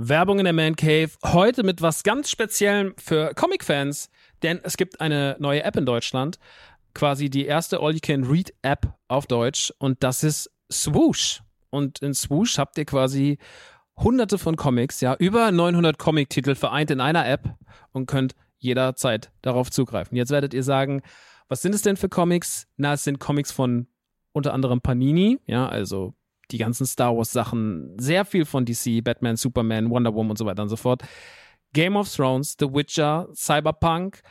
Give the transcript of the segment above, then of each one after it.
Werbung in der Man Cave. Heute mit was ganz Speziellem für Comic-Fans, denn es gibt eine neue App in Deutschland. Quasi die erste All-You-Can-Read-App auf Deutsch und das ist Swoosh. Und in Swoosh habt ihr quasi hunderte von Comics, ja, über 900 Comic-Titel vereint in einer App und könnt jederzeit darauf zugreifen. Jetzt werdet ihr sagen, was sind es denn für Comics? Na, es sind Comics von unter anderem Panini, ja, also die ganzen Star Wars Sachen, sehr viel von DC, Batman, Superman, Wonder Woman und so weiter und so fort. Game of Thrones, The Witcher, Cyberpunk,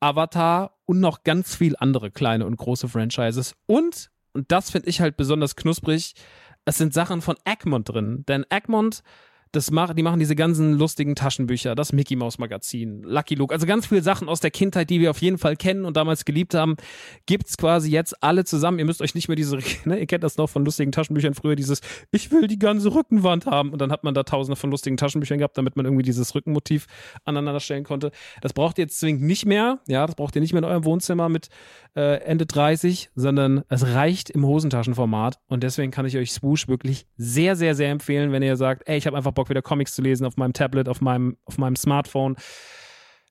Avatar und noch ganz viel andere kleine und große Franchises. Und, und das finde ich halt besonders knusprig, es sind Sachen von Egmont drin. Denn Egmont, das mach, die machen diese ganzen lustigen Taschenbücher, das Mickey Mouse Magazin, Lucky Luke, also ganz viele Sachen aus der Kindheit, die wir auf jeden Fall kennen und damals geliebt haben, gibt's quasi jetzt alle zusammen. Ihr müsst euch nicht mehr diese, ne, ihr kennt das noch von lustigen Taschenbüchern früher, dieses, ich will die ganze Rückenwand haben und dann hat man da tausende von lustigen Taschenbüchern gehabt, damit man irgendwie dieses Rückenmotiv aneinander stellen konnte. Das braucht ihr jetzt zwingend nicht mehr, ja, das braucht ihr nicht mehr in eurem Wohnzimmer mit äh, Ende 30, sondern es reicht im Hosentaschenformat und deswegen kann ich euch Swoosh wirklich sehr, sehr, sehr empfehlen, wenn ihr sagt, ey, ich habe einfach Bock wieder Comics zu lesen auf meinem Tablet, auf meinem, auf meinem Smartphone.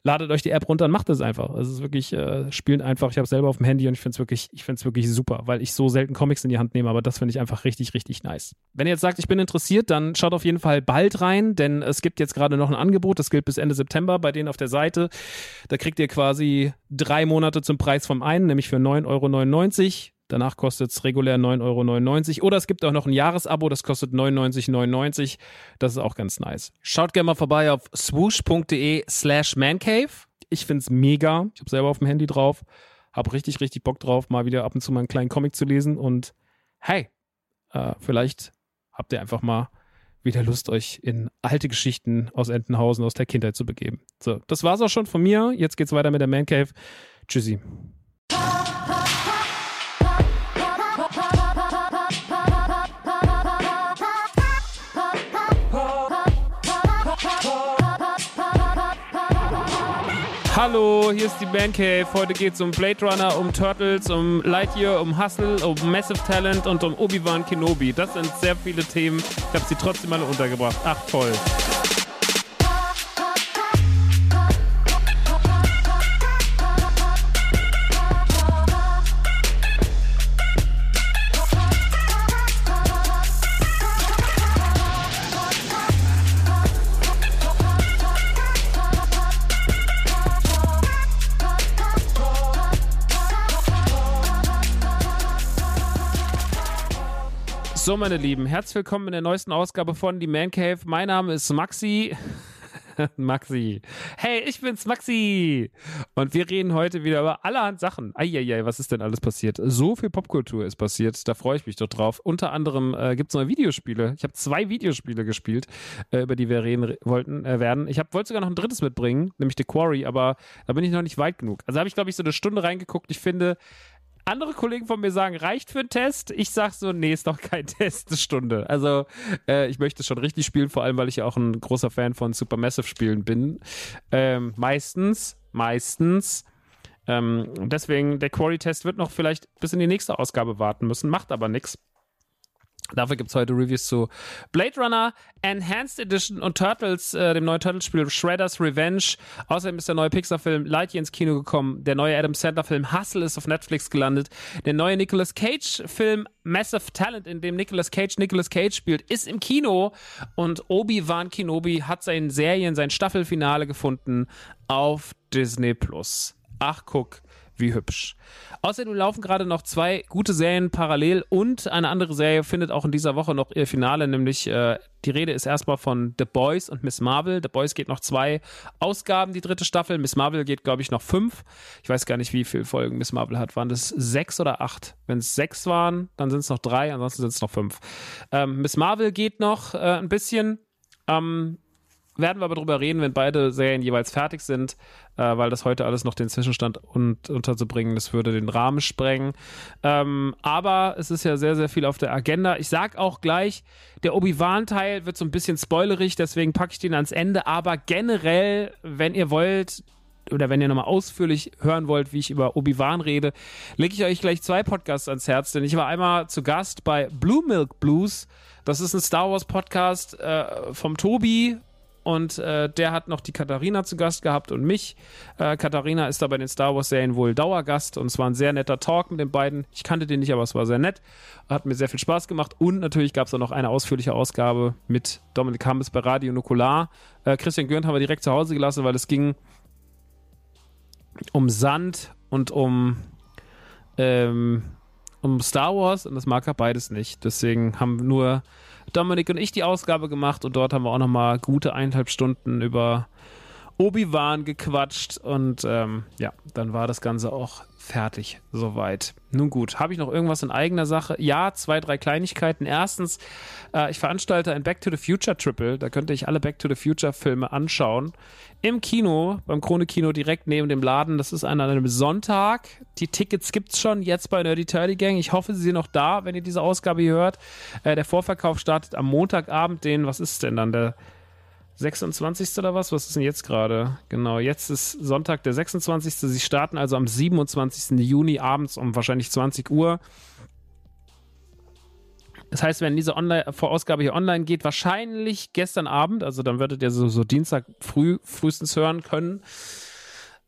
Ladet euch die App runter und macht es einfach. Es ist wirklich, äh, spielt einfach. Ich habe es selber auf dem Handy und ich finde es wirklich, wirklich super, weil ich so selten Comics in die Hand nehme, aber das finde ich einfach richtig, richtig nice. Wenn ihr jetzt sagt, ich bin interessiert, dann schaut auf jeden Fall bald rein, denn es gibt jetzt gerade noch ein Angebot, das gilt bis Ende September bei denen auf der Seite. Da kriegt ihr quasi drei Monate zum Preis vom einen, nämlich für 9,99 Euro. Danach kostet es regulär 9,99 Euro. Oder es gibt auch noch ein Jahresabo, das kostet 99,99. Das ist auch ganz nice. Schaut gerne mal vorbei auf swoosh.de slash mancave. Ich finde es mega. Ich habe selber auf dem Handy drauf. Hab richtig, richtig Bock drauf, mal wieder ab und zu mal einen kleinen Comic zu lesen. Und hey, äh, vielleicht habt ihr einfach mal wieder Lust, euch in alte Geschichten aus Entenhausen, aus der Kindheit zu begeben. So, das war's auch schon von mir. Jetzt geht's weiter mit der Man Cave. Tschüssi. Hallo, hier ist die Man Cave. Heute geht es um Blade Runner, um Turtles, um Lightyear, um Hustle, um Massive Talent und um Obi-Wan Kenobi. Das sind sehr viele Themen. Ich habe sie trotzdem alle untergebracht. Ach toll. So, meine Lieben, herzlich willkommen in der neuesten Ausgabe von Die Man Cave. Mein Name ist Maxi. Maxi. Hey, ich bin's, Maxi. Und wir reden heute wieder über allerhand Sachen. Eieiei, was ist denn alles passiert? So viel Popkultur ist passiert. Da freue ich mich doch drauf. Unter anderem äh, gibt's neue Videospiele. Ich habe zwei Videospiele gespielt, äh, über die wir reden wollten äh, werden. Ich wollte sogar noch ein drittes mitbringen, nämlich The Quarry, aber da bin ich noch nicht weit genug. Also habe ich, glaube ich, so eine Stunde reingeguckt. Ich finde, andere Kollegen von mir sagen, reicht für einen Test. Ich sag so, nee, ist doch kein Test, eine Stunde. Also, äh, ich möchte schon richtig spielen, vor allem, weil ich ja auch ein großer Fan von Supermassive Spielen bin. Ähm, meistens, meistens. Ähm, deswegen, der Quarry-Test wird noch vielleicht bis in die nächste Ausgabe warten müssen, macht aber nichts. Dafür gibt es heute Reviews zu Blade Runner, Enhanced Edition und Turtles, äh, dem neuen Turtles-Spiel Shredder's Revenge. Außerdem ist der neue Pixar-Film Lightyear ins Kino gekommen. Der neue Adam Sandler-Film Hustle ist auf Netflix gelandet. Der neue Nicolas Cage-Film Massive Talent, in dem Nicolas Cage Nicolas Cage spielt, ist im Kino. Und Obi-Wan Kenobi hat seinen Serien, sein Staffelfinale gefunden auf Disney Plus. Ach, guck wie hübsch. Außerdem laufen gerade noch zwei gute Serien parallel und eine andere Serie findet auch in dieser Woche noch ihr Finale, nämlich äh, die Rede ist erstmal von The Boys und Miss Marvel. The Boys geht noch zwei Ausgaben, die dritte Staffel. Miss Marvel geht, glaube ich, noch fünf. Ich weiß gar nicht, wie viele Folgen Miss Marvel hat. Waren das sechs oder acht? Wenn es sechs waren, dann sind es noch drei, ansonsten sind es noch fünf. Ähm, Miss Marvel geht noch äh, ein bisschen. Ähm, werden wir aber drüber reden, wenn beide Serien jeweils fertig sind, äh, weil das heute alles noch den Zwischenstand und, unterzubringen, das würde den Rahmen sprengen. Ähm, aber es ist ja sehr, sehr viel auf der Agenda. Ich sag auch gleich, der Obi-Wan-Teil wird so ein bisschen spoilerig, deswegen packe ich den ans Ende. Aber generell, wenn ihr wollt, oder wenn ihr nochmal ausführlich hören wollt, wie ich über Obi-Wan rede, lege ich euch gleich zwei Podcasts ans Herz, denn ich war einmal zu Gast bei Blue Milk Blues. Das ist ein Star Wars Podcast äh, vom Tobi und äh, der hat noch die Katharina zu Gast gehabt und mich. Äh, Katharina ist da bei den Star Wars-Serien wohl Dauergast und es war ein sehr netter Talk mit den beiden. Ich kannte den nicht, aber es war sehr nett. Hat mir sehr viel Spaß gemacht. Und natürlich gab es auch noch eine ausführliche Ausgabe mit Dominik Hammes bei Radio Nukular. Äh, Christian Gürnt haben wir direkt zu Hause gelassen, weil es ging um Sand und um ähm, um Star Wars und das mag er beides nicht. Deswegen haben nur Dominik und ich die Ausgabe gemacht und dort haben wir auch nochmal gute eineinhalb Stunden über Obi-Wan gequatscht und ähm, ja, dann war das Ganze auch fertig soweit. Nun gut, habe ich noch irgendwas in eigener Sache? Ja, zwei, drei Kleinigkeiten. Erstens, äh, ich veranstalte ein Back to the Future Triple. Da könnte ich alle Back to the Future Filme anschauen. Im Kino, beim Krone Kino direkt neben dem Laden. Das ist an einem Sonntag. Die Tickets gibt es schon jetzt bei Nerdy Turdy Gang. Ich hoffe, sie sind noch da, wenn ihr diese Ausgabe hier hört. Äh, der Vorverkauf startet am Montagabend, den, was ist denn dann, der 26. oder was? Was ist denn jetzt gerade? Genau, jetzt ist Sonntag, der 26. Sie starten also am 27. Juni abends um wahrscheinlich 20 Uhr. Das heißt, wenn diese Online Vorausgabe hier online geht, wahrscheinlich gestern Abend, also dann würdet ihr so, so Dienstag früh frühestens hören können.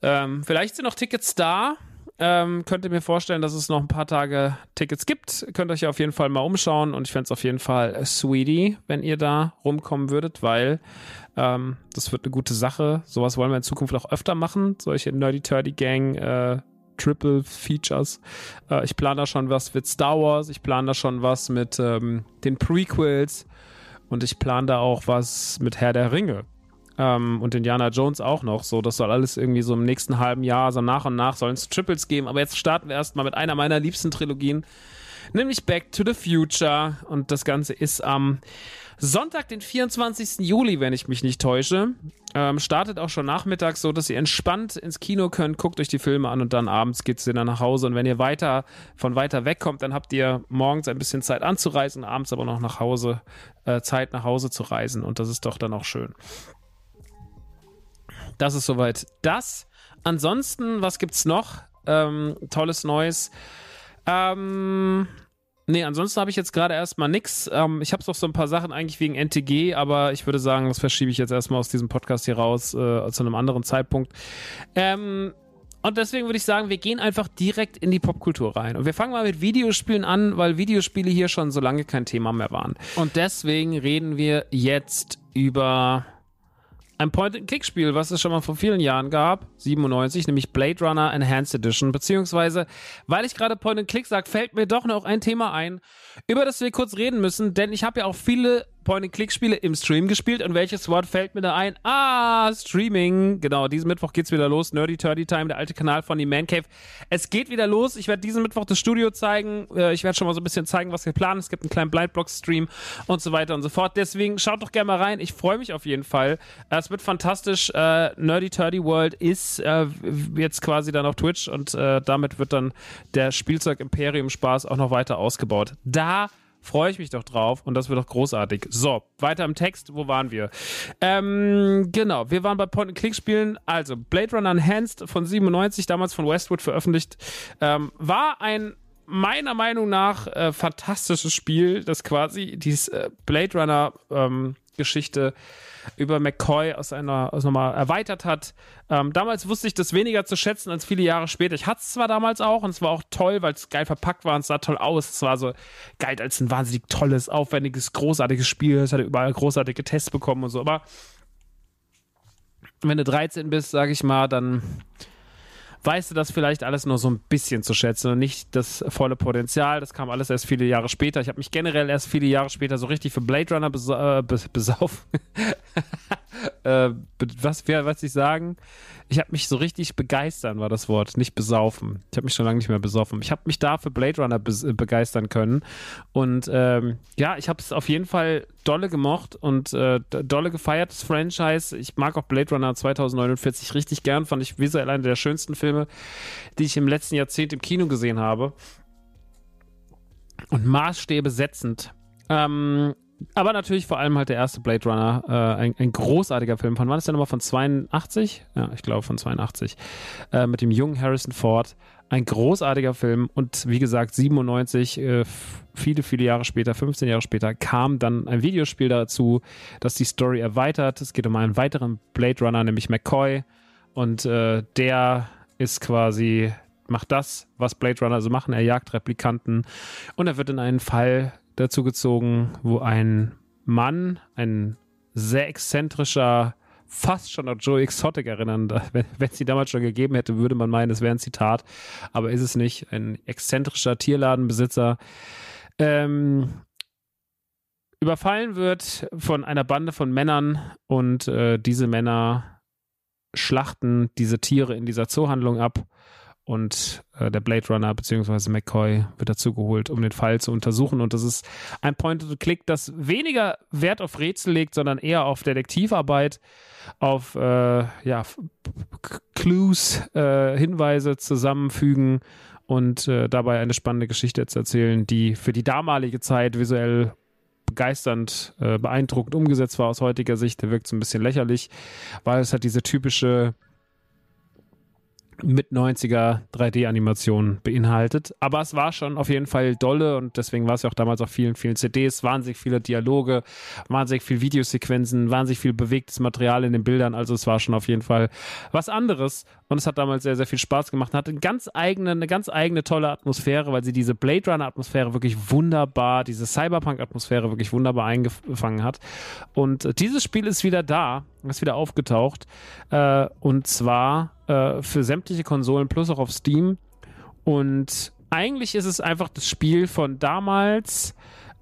Ähm, vielleicht sind noch Tickets da. Ähm, könnt ihr mir vorstellen, dass es noch ein paar Tage Tickets gibt. Könnt euch auf jeden Fall mal umschauen und ich fände es auf jeden Fall sweetie, wenn ihr da rumkommen würdet, weil ähm, das wird eine gute Sache. Sowas wollen wir in Zukunft auch öfter machen. Solche Nerdy Turdy Gang äh, Triple Features. Äh, ich plane da schon was mit Star Wars, ich plane da schon was mit ähm, den Prequels und ich plane da auch was mit Herr der Ringe ähm, und Indiana Jones auch noch. So, das soll alles irgendwie so im nächsten halben Jahr, so nach und nach sollen es Triples geben. Aber jetzt starten wir erstmal mit einer meiner liebsten Trilogien, nämlich Back to the Future. Und das Ganze ist am Sonntag, den 24. Juli, wenn ich mich nicht täusche. Ähm, startet auch schon nachmittags, so dass ihr entspannt ins Kino könnt, guckt euch die Filme an und dann abends geht's wieder nach Hause. Und wenn ihr weiter von weiter weg kommt, dann habt ihr morgens ein bisschen Zeit anzureisen, abends aber noch nach Hause, äh, Zeit nach Hause zu reisen. Und das ist doch dann auch schön. Das ist soweit das. Ansonsten, was gibt's noch? Ähm, tolles Neues. Ähm, nee, ansonsten habe ich jetzt gerade erstmal nichts. Ähm, ich habe noch so ein paar Sachen eigentlich wegen NTG, aber ich würde sagen, das verschiebe ich jetzt erstmal aus diesem Podcast hier raus äh, zu einem anderen Zeitpunkt. Ähm, und deswegen würde ich sagen, wir gehen einfach direkt in die Popkultur rein. Und wir fangen mal mit Videospielen an, weil Videospiele hier schon so lange kein Thema mehr waren. Und deswegen reden wir jetzt über ein Point-and-Click-Spiel, was es schon mal vor vielen Jahren gab, 97, nämlich Blade Runner Enhanced Edition, beziehungsweise, weil ich gerade Point-and-Click sage, fällt mir doch noch ein Thema ein, über das wir kurz reden müssen, denn ich habe ja auch viele Point-and-Click-Spiele im Stream gespielt und welches Wort fällt mir da ein? Ah, Streaming. Genau, diesen Mittwoch geht's wieder los. Nerdy Turdy Time, der alte Kanal von die Man Cave. Es geht wieder los. Ich werde diesen Mittwoch das Studio zeigen. Äh, ich werde schon mal so ein bisschen zeigen, was wir planen. Es gibt einen kleinen Blindbox-Stream und so weiter und so fort. Deswegen schaut doch gerne mal rein. Ich freue mich auf jeden Fall. Äh, es wird fantastisch. Äh, Nerdy Turdy World ist jetzt quasi dann auf Twitch und damit wird dann der Spielzeug Imperium Spaß auch noch weiter ausgebaut. Da Freue ich mich doch drauf und das wird doch großartig. So, weiter im Text. Wo waren wir? Ähm, genau, wir waren bei Point-and-Click-Spielen. Also, Blade Runner Enhanced von 97, damals von Westwood veröffentlicht, ähm, war ein meiner Meinung nach äh, fantastisches Spiel, das quasi dieses äh, Blade Runner ähm, Geschichte über McCoy aus einer aus nochmal erweitert hat. Ähm, damals wusste ich das weniger zu schätzen als viele Jahre später. Ich hatte es zwar damals auch und es war auch toll, weil es geil verpackt war und es sah toll aus. Es war so geil als ein wahnsinnig tolles, aufwendiges, großartiges Spiel. Es hatte überall großartige Tests bekommen und so. Aber wenn du 13 bist, sag ich mal, dann weißt du das vielleicht alles nur so ein bisschen zu schätzen und nicht das volle Potenzial. Das kam alles erst viele Jahre später. Ich habe mich generell erst viele Jahre später so richtig für Blade Runner besa äh, besaufen. äh, was, was ich sagen? Ich habe mich so richtig begeistern, war das Wort, nicht besaufen. Ich habe mich schon lange nicht mehr besoffen. Ich habe mich da für Blade Runner be begeistern können. Und ähm, ja, ich habe es auf jeden Fall dolle gemocht und äh, dolle gefeiert, das Franchise. Ich mag auch Blade Runner 2049 richtig gern. Fand ich visuell einer der schönsten Filme, die ich im letzten Jahrzehnt im Kino gesehen habe. Und Maßstäbe setzend. Ähm, aber natürlich vor allem halt der erste Blade Runner, äh, ein, ein, großartiger Film. Von wann ist der nochmal? Von 82? Ja, ich glaube von 82. Äh, mit dem jungen Harrison Ford. Ein großartiger Film und wie gesagt, 97, äh, viele, viele Jahre später, 15 Jahre später, kam dann ein Videospiel dazu, das die Story erweitert. Es geht um einen weiteren Blade Runner, nämlich McCoy. Und äh, der ist quasi, macht das, was Blade Runner so machen. Er jagt Replikanten und er wird in einen Fall dazu gezogen, wo ein Mann, ein sehr exzentrischer, fast schon an Joe Exotic erinnern. Wenn, wenn sie damals schon gegeben hätte, würde man meinen, es wäre ein Zitat, aber ist es nicht. Ein exzentrischer Tierladenbesitzer. Ähm, überfallen wird von einer Bande von Männern und äh, diese Männer schlachten diese Tiere in dieser Zoohandlung ab und äh, der Blade Runner bzw. McCoy wird dazu geholt, um den Fall zu untersuchen. Und das ist ein Point-and-Click, das weniger Wert auf Rätsel legt, sondern eher auf Detektivarbeit, auf äh, ja, Clues, äh, Hinweise zusammenfügen und äh, dabei eine spannende Geschichte zu erzählen, die für die damalige Zeit visuell begeisternd, äh, beeindruckend umgesetzt war aus heutiger Sicht. Der wirkt so ein bisschen lächerlich, weil es hat diese typische mit 90er 3D-Animation beinhaltet. Aber es war schon auf jeden Fall dolle und deswegen war es ja auch damals auf vielen, vielen CDs, wahnsinnig viele Dialoge, wahnsinnig viele Videosequenzen, wahnsinnig viel bewegtes Material in den Bildern. Also es war schon auf jeden Fall was anderes und es hat damals sehr, sehr viel Spaß gemacht. Hatte eine ganz eigene, eine ganz eigene tolle Atmosphäre, weil sie diese Blade Runner-Atmosphäre wirklich wunderbar, diese Cyberpunk-Atmosphäre wirklich wunderbar eingefangen hat. Und dieses Spiel ist wieder da, ist wieder aufgetaucht äh, und zwar äh, für sämtliche Konsolen plus auch auf Steam. Und eigentlich ist es einfach das Spiel von damals.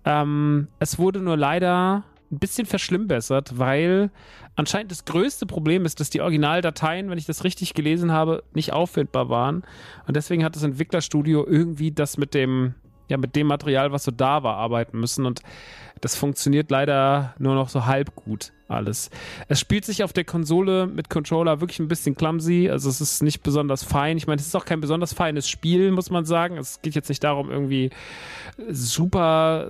Ähm, es wurde nur leider ein bisschen verschlimmbessert, weil anscheinend das größte Problem ist, dass die Originaldateien, wenn ich das richtig gelesen habe, nicht auffindbar waren. Und deswegen hat das Entwicklerstudio irgendwie das mit dem, ja, mit dem Material, was so da war, arbeiten müssen. Und das funktioniert leider nur noch so halb gut alles. Es spielt sich auf der Konsole mit Controller wirklich ein bisschen clumsy, also es ist nicht besonders fein. Ich meine, es ist auch kein besonders feines Spiel, muss man sagen. Es geht jetzt nicht darum, irgendwie super,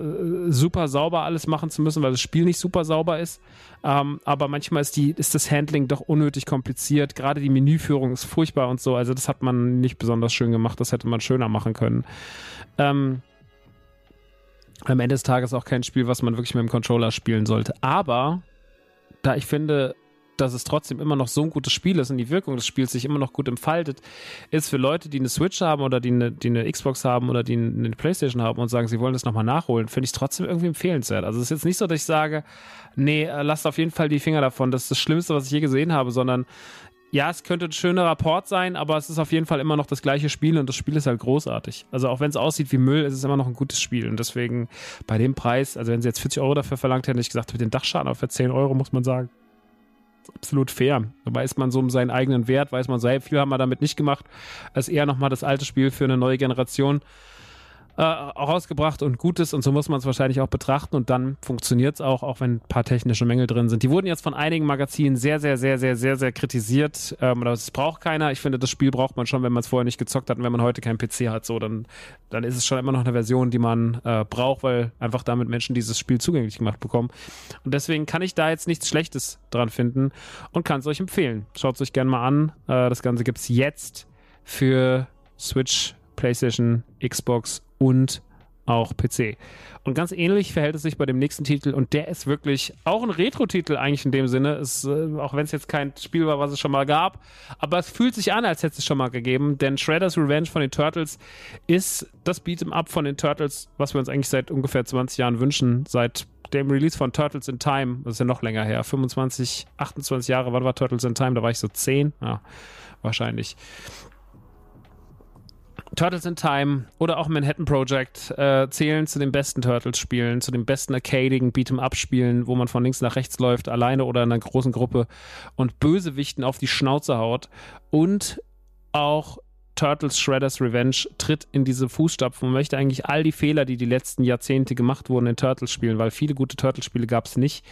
super sauber alles machen zu müssen, weil das Spiel nicht super sauber ist. Ähm, aber manchmal ist, die, ist das Handling doch unnötig kompliziert. Gerade die Menüführung ist furchtbar und so. Also das hat man nicht besonders schön gemacht. Das hätte man schöner machen können. Ähm, am Ende des Tages auch kein Spiel, was man wirklich mit dem Controller spielen sollte. Aber da ich finde, dass es trotzdem immer noch so ein gutes Spiel ist und die Wirkung des Spiels sich immer noch gut entfaltet, ist für Leute, die eine Switch haben oder die eine, die eine Xbox haben oder die eine Playstation haben und sagen, sie wollen das nochmal nachholen, finde ich es trotzdem irgendwie empfehlenswert. Also es ist jetzt nicht so, dass ich sage, nee, äh, lasst auf jeden Fall die Finger davon, das ist das Schlimmste, was ich je gesehen habe, sondern ja, es könnte ein schöner Rapport sein, aber es ist auf jeden Fall immer noch das gleiche Spiel und das Spiel ist halt großartig. Also auch wenn es aussieht wie Müll, ist es immer noch ein gutes Spiel und deswegen bei dem Preis, also wenn sie jetzt 40 Euro dafür verlangt hätten, hätte ich gesagt, mit den Dachschaden auf für 10 Euro muss man sagen, absolut fair. Da weiß man so um seinen eigenen Wert, weiß man so, hey, viel haben wir damit nicht gemacht, als eher nochmal das alte Spiel für eine neue Generation äh, rausgebracht und gut ist und so muss man es wahrscheinlich auch betrachten und dann funktioniert es auch, auch wenn ein paar technische Mängel drin sind. Die wurden jetzt von einigen Magazinen sehr, sehr, sehr, sehr, sehr, sehr kritisiert. Ähm, das braucht keiner. Ich finde, das Spiel braucht man schon, wenn man es vorher nicht gezockt hat und wenn man heute keinen PC hat, so dann, dann ist es schon immer noch eine Version, die man äh, braucht, weil einfach damit Menschen dieses Spiel zugänglich gemacht bekommen. Und deswegen kann ich da jetzt nichts Schlechtes dran finden und kann es euch empfehlen. Schaut es euch gerne mal an. Äh, das Ganze gibt es jetzt für Switch, PlayStation, Xbox und auch PC. Und ganz ähnlich verhält es sich bei dem nächsten Titel und der ist wirklich auch ein Retro-Titel eigentlich in dem Sinne, ist, äh, auch wenn es jetzt kein Spiel war, was es schon mal gab, aber es fühlt sich an, als hätte es schon mal gegeben, denn Shredder's Revenge von den Turtles ist das Beat'em Up von den Turtles, was wir uns eigentlich seit ungefähr 20 Jahren wünschen, seit dem Release von Turtles in Time, das ist ja noch länger her, 25, 28 Jahre, wann war Turtles in Time? Da war ich so 10, ja, wahrscheinlich. Turtles in Time oder auch Manhattan Project äh, zählen zu den besten Turtles-Spielen, zu den besten arcadigen Beat'em-up-Spielen, wo man von links nach rechts läuft, alleine oder in einer großen Gruppe und Bösewichten auf die Schnauze haut. Und auch Turtles Shredder's Revenge tritt in diese Fußstapfen und möchte eigentlich all die Fehler, die die letzten Jahrzehnte gemacht wurden in Turtles-Spielen, weil viele gute Turtles-Spiele gab es nicht.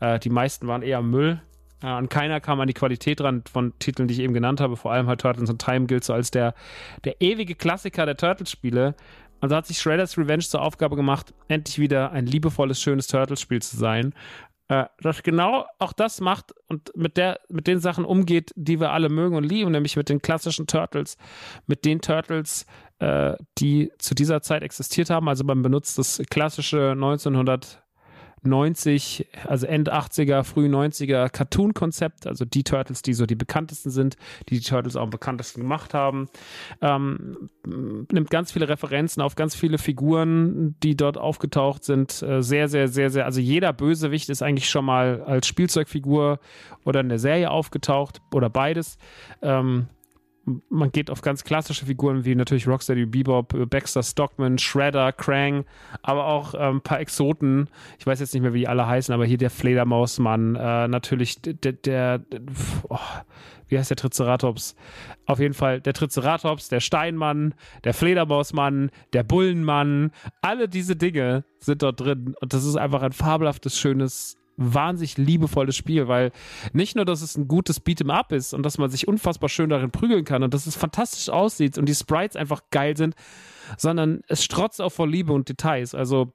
Äh, die meisten waren eher Müll. Äh, an keiner kam an die Qualität ran von Titeln, die ich eben genannt habe. Vor allem halt Turtles in Time gilt so als der, der ewige Klassiker der Turtles-Spiele. Und so hat sich Shredder's Revenge zur Aufgabe gemacht, endlich wieder ein liebevolles, schönes Turtles-Spiel zu sein äh, das genau auch das macht und mit der, mit den Sachen umgeht, die wir alle mögen und lieben, nämlich mit den klassischen Turtles, mit den Turtles, äh, die zu dieser Zeit existiert haben. Also man benutzt das klassische 1900 90, also End 80er, früh 90er Cartoon-Konzept, also die Turtles, die so die bekanntesten sind, die die Turtles auch am bekanntesten gemacht haben. Ähm, nimmt ganz viele Referenzen auf ganz viele Figuren, die dort aufgetaucht sind. Äh, sehr, sehr, sehr, sehr, also jeder Bösewicht ist eigentlich schon mal als Spielzeugfigur oder in der Serie aufgetaucht oder beides. Ähm, man geht auf ganz klassische Figuren wie natürlich Rocksteady Bebop, äh, Baxter Stockman, Shredder, Krang, aber auch ähm, ein paar Exoten. Ich weiß jetzt nicht mehr, wie die alle heißen, aber hier der Fledermausmann, äh, natürlich der, der, der oh, wie heißt der Triceratops? Auf jeden Fall der Triceratops, der Steinmann, der Fledermausmann, der Bullenmann, alle diese Dinge sind dort drin und das ist einfach ein fabelhaftes, schönes wahnsinnig liebevolles Spiel, weil nicht nur, dass es ein gutes Beat'em Up ist und dass man sich unfassbar schön darin prügeln kann und dass es fantastisch aussieht und die Sprites einfach geil sind, sondern es strotzt auch vor Liebe und Details. Also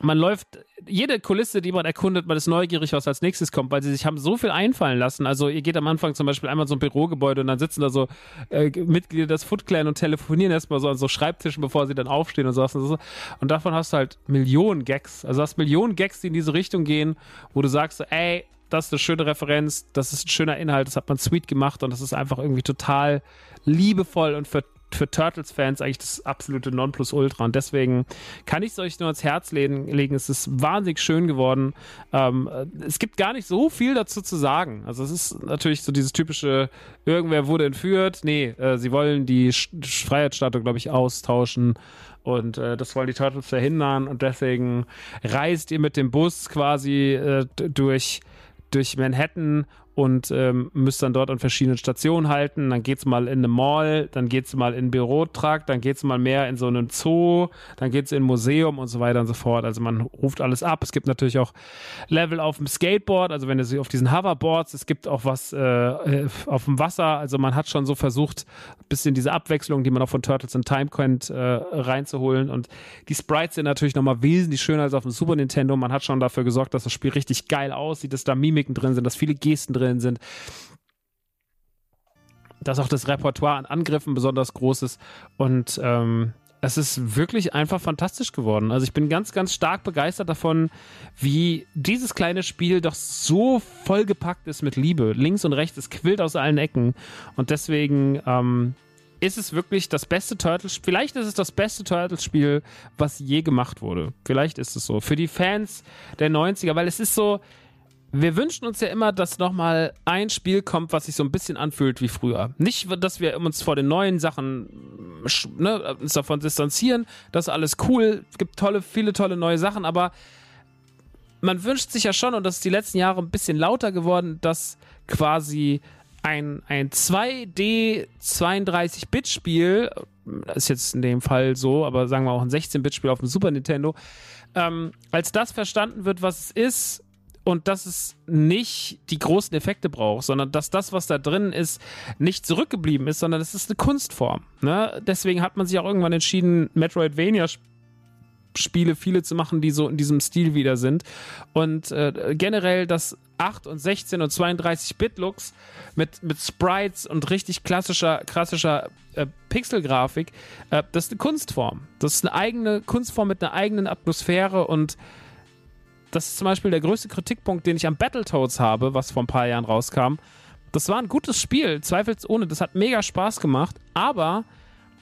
man läuft, jede Kulisse, die man erkundet, man ist neugierig, was als nächstes kommt, weil sie sich haben so viel einfallen lassen. Also ihr geht am Anfang zum Beispiel einmal so ein Bürogebäude und dann sitzen da so äh, Mitglieder des Foot Clan und telefonieren erstmal so an so Schreibtischen, bevor sie dann aufstehen und sowas. Und, so. und davon hast du halt Millionen Gags. Also hast Millionen Gags, die in diese Richtung gehen, wo du sagst, ey, das ist eine schöne Referenz, das ist ein schöner Inhalt, das hat man sweet gemacht und das ist einfach irgendwie total liebevoll und für für Turtles-Fans eigentlich das absolute Nonplusultra. Und deswegen kann ich es euch nur ans Herz legen. Es ist wahnsinnig schön geworden. Ähm, es gibt gar nicht so viel dazu zu sagen. Also es ist natürlich so dieses typische, irgendwer wurde entführt. Nee, äh, sie wollen die Freiheitsstatue, glaube ich, austauschen. Und äh, das wollen die Turtles verhindern. Und deswegen reist ihr mit dem Bus quasi äh, durch durch Manhattan und ähm, müsst dann dort an verschiedenen Stationen halten. Dann geht es mal in eine Mall, dann geht es mal in einen Bürotrakt, dann geht es mal mehr in so einen Zoo, dann geht es in ein Museum und so weiter und so fort. Also man ruft alles ab. Es gibt natürlich auch Level auf dem Skateboard, also wenn ihr auf diesen Hoverboards, es gibt auch was äh, äh, auf dem Wasser. Also man hat schon so versucht, ein bisschen diese Abwechslung, die man auch von Turtles in Time kennt, äh, reinzuholen. Und die Sprites sind natürlich nochmal wesentlich schöner als auf dem Super Nintendo. Man hat schon dafür gesorgt, dass das Spiel richtig geil aussieht, dass da Mimiken drin sind, dass viele Gesten drin drin sind. Dass auch das Repertoire an Angriffen besonders groß ist und ähm, es ist wirklich einfach fantastisch geworden. Also ich bin ganz, ganz stark begeistert davon, wie dieses kleine Spiel doch so vollgepackt ist mit Liebe. Links und rechts, es quillt aus allen Ecken. Und deswegen ähm, ist es wirklich das beste Turtles. Vielleicht ist es das beste Turtles-Spiel, was je gemacht wurde. Vielleicht ist es so. Für die Fans der 90er, weil es ist so, wir wünschen uns ja immer, dass nochmal ein Spiel kommt, was sich so ein bisschen anfühlt wie früher. Nicht, dass wir uns vor den neuen Sachen ne, uns davon distanzieren. Das ist alles cool. Es gibt tolle, viele tolle neue Sachen, aber man wünscht sich ja schon, und das ist die letzten Jahre ein bisschen lauter geworden, dass quasi ein, ein 2D 32-Bit-Spiel, ist jetzt in dem Fall so, aber sagen wir auch ein 16-Bit-Spiel auf dem Super Nintendo, ähm, als das verstanden wird, was es ist, und dass es nicht die großen Effekte braucht, sondern dass das, was da drin ist, nicht zurückgeblieben ist, sondern es ist eine Kunstform. Ne? Deswegen hat man sich auch irgendwann entschieden, Metroidvania Spiele viele zu machen, die so in diesem Stil wieder sind. Und äh, generell das 8 und 16 und 32 Bit Looks mit, mit Sprites und richtig klassischer, klassischer äh, Pixelgrafik, äh, das ist eine Kunstform. Das ist eine eigene Kunstform mit einer eigenen Atmosphäre und das ist zum Beispiel der größte Kritikpunkt, den ich am Battletoads habe, was vor ein paar Jahren rauskam. Das war ein gutes Spiel, zweifelsohne. Das hat mega Spaß gemacht, aber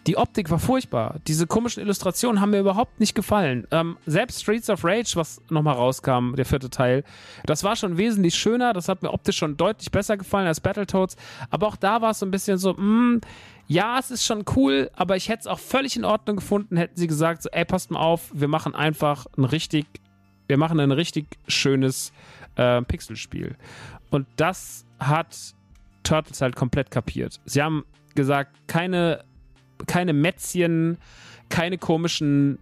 die Optik war furchtbar. Diese komischen Illustrationen haben mir überhaupt nicht gefallen. Ähm, selbst Streets of Rage, was nochmal rauskam, der vierte Teil, das war schon wesentlich schöner. Das hat mir optisch schon deutlich besser gefallen als Battletoads. Aber auch da war es so ein bisschen so, mh, hm, ja, es ist schon cool, aber ich hätte es auch völlig in Ordnung gefunden, hätten sie gesagt, so, ey, passt mal auf, wir machen einfach ein richtig, wir machen ein richtig schönes äh, Pixelspiel. Und das hat Turtles halt komplett kapiert. Sie haben gesagt, keine, keine Mätzchen, keine komischen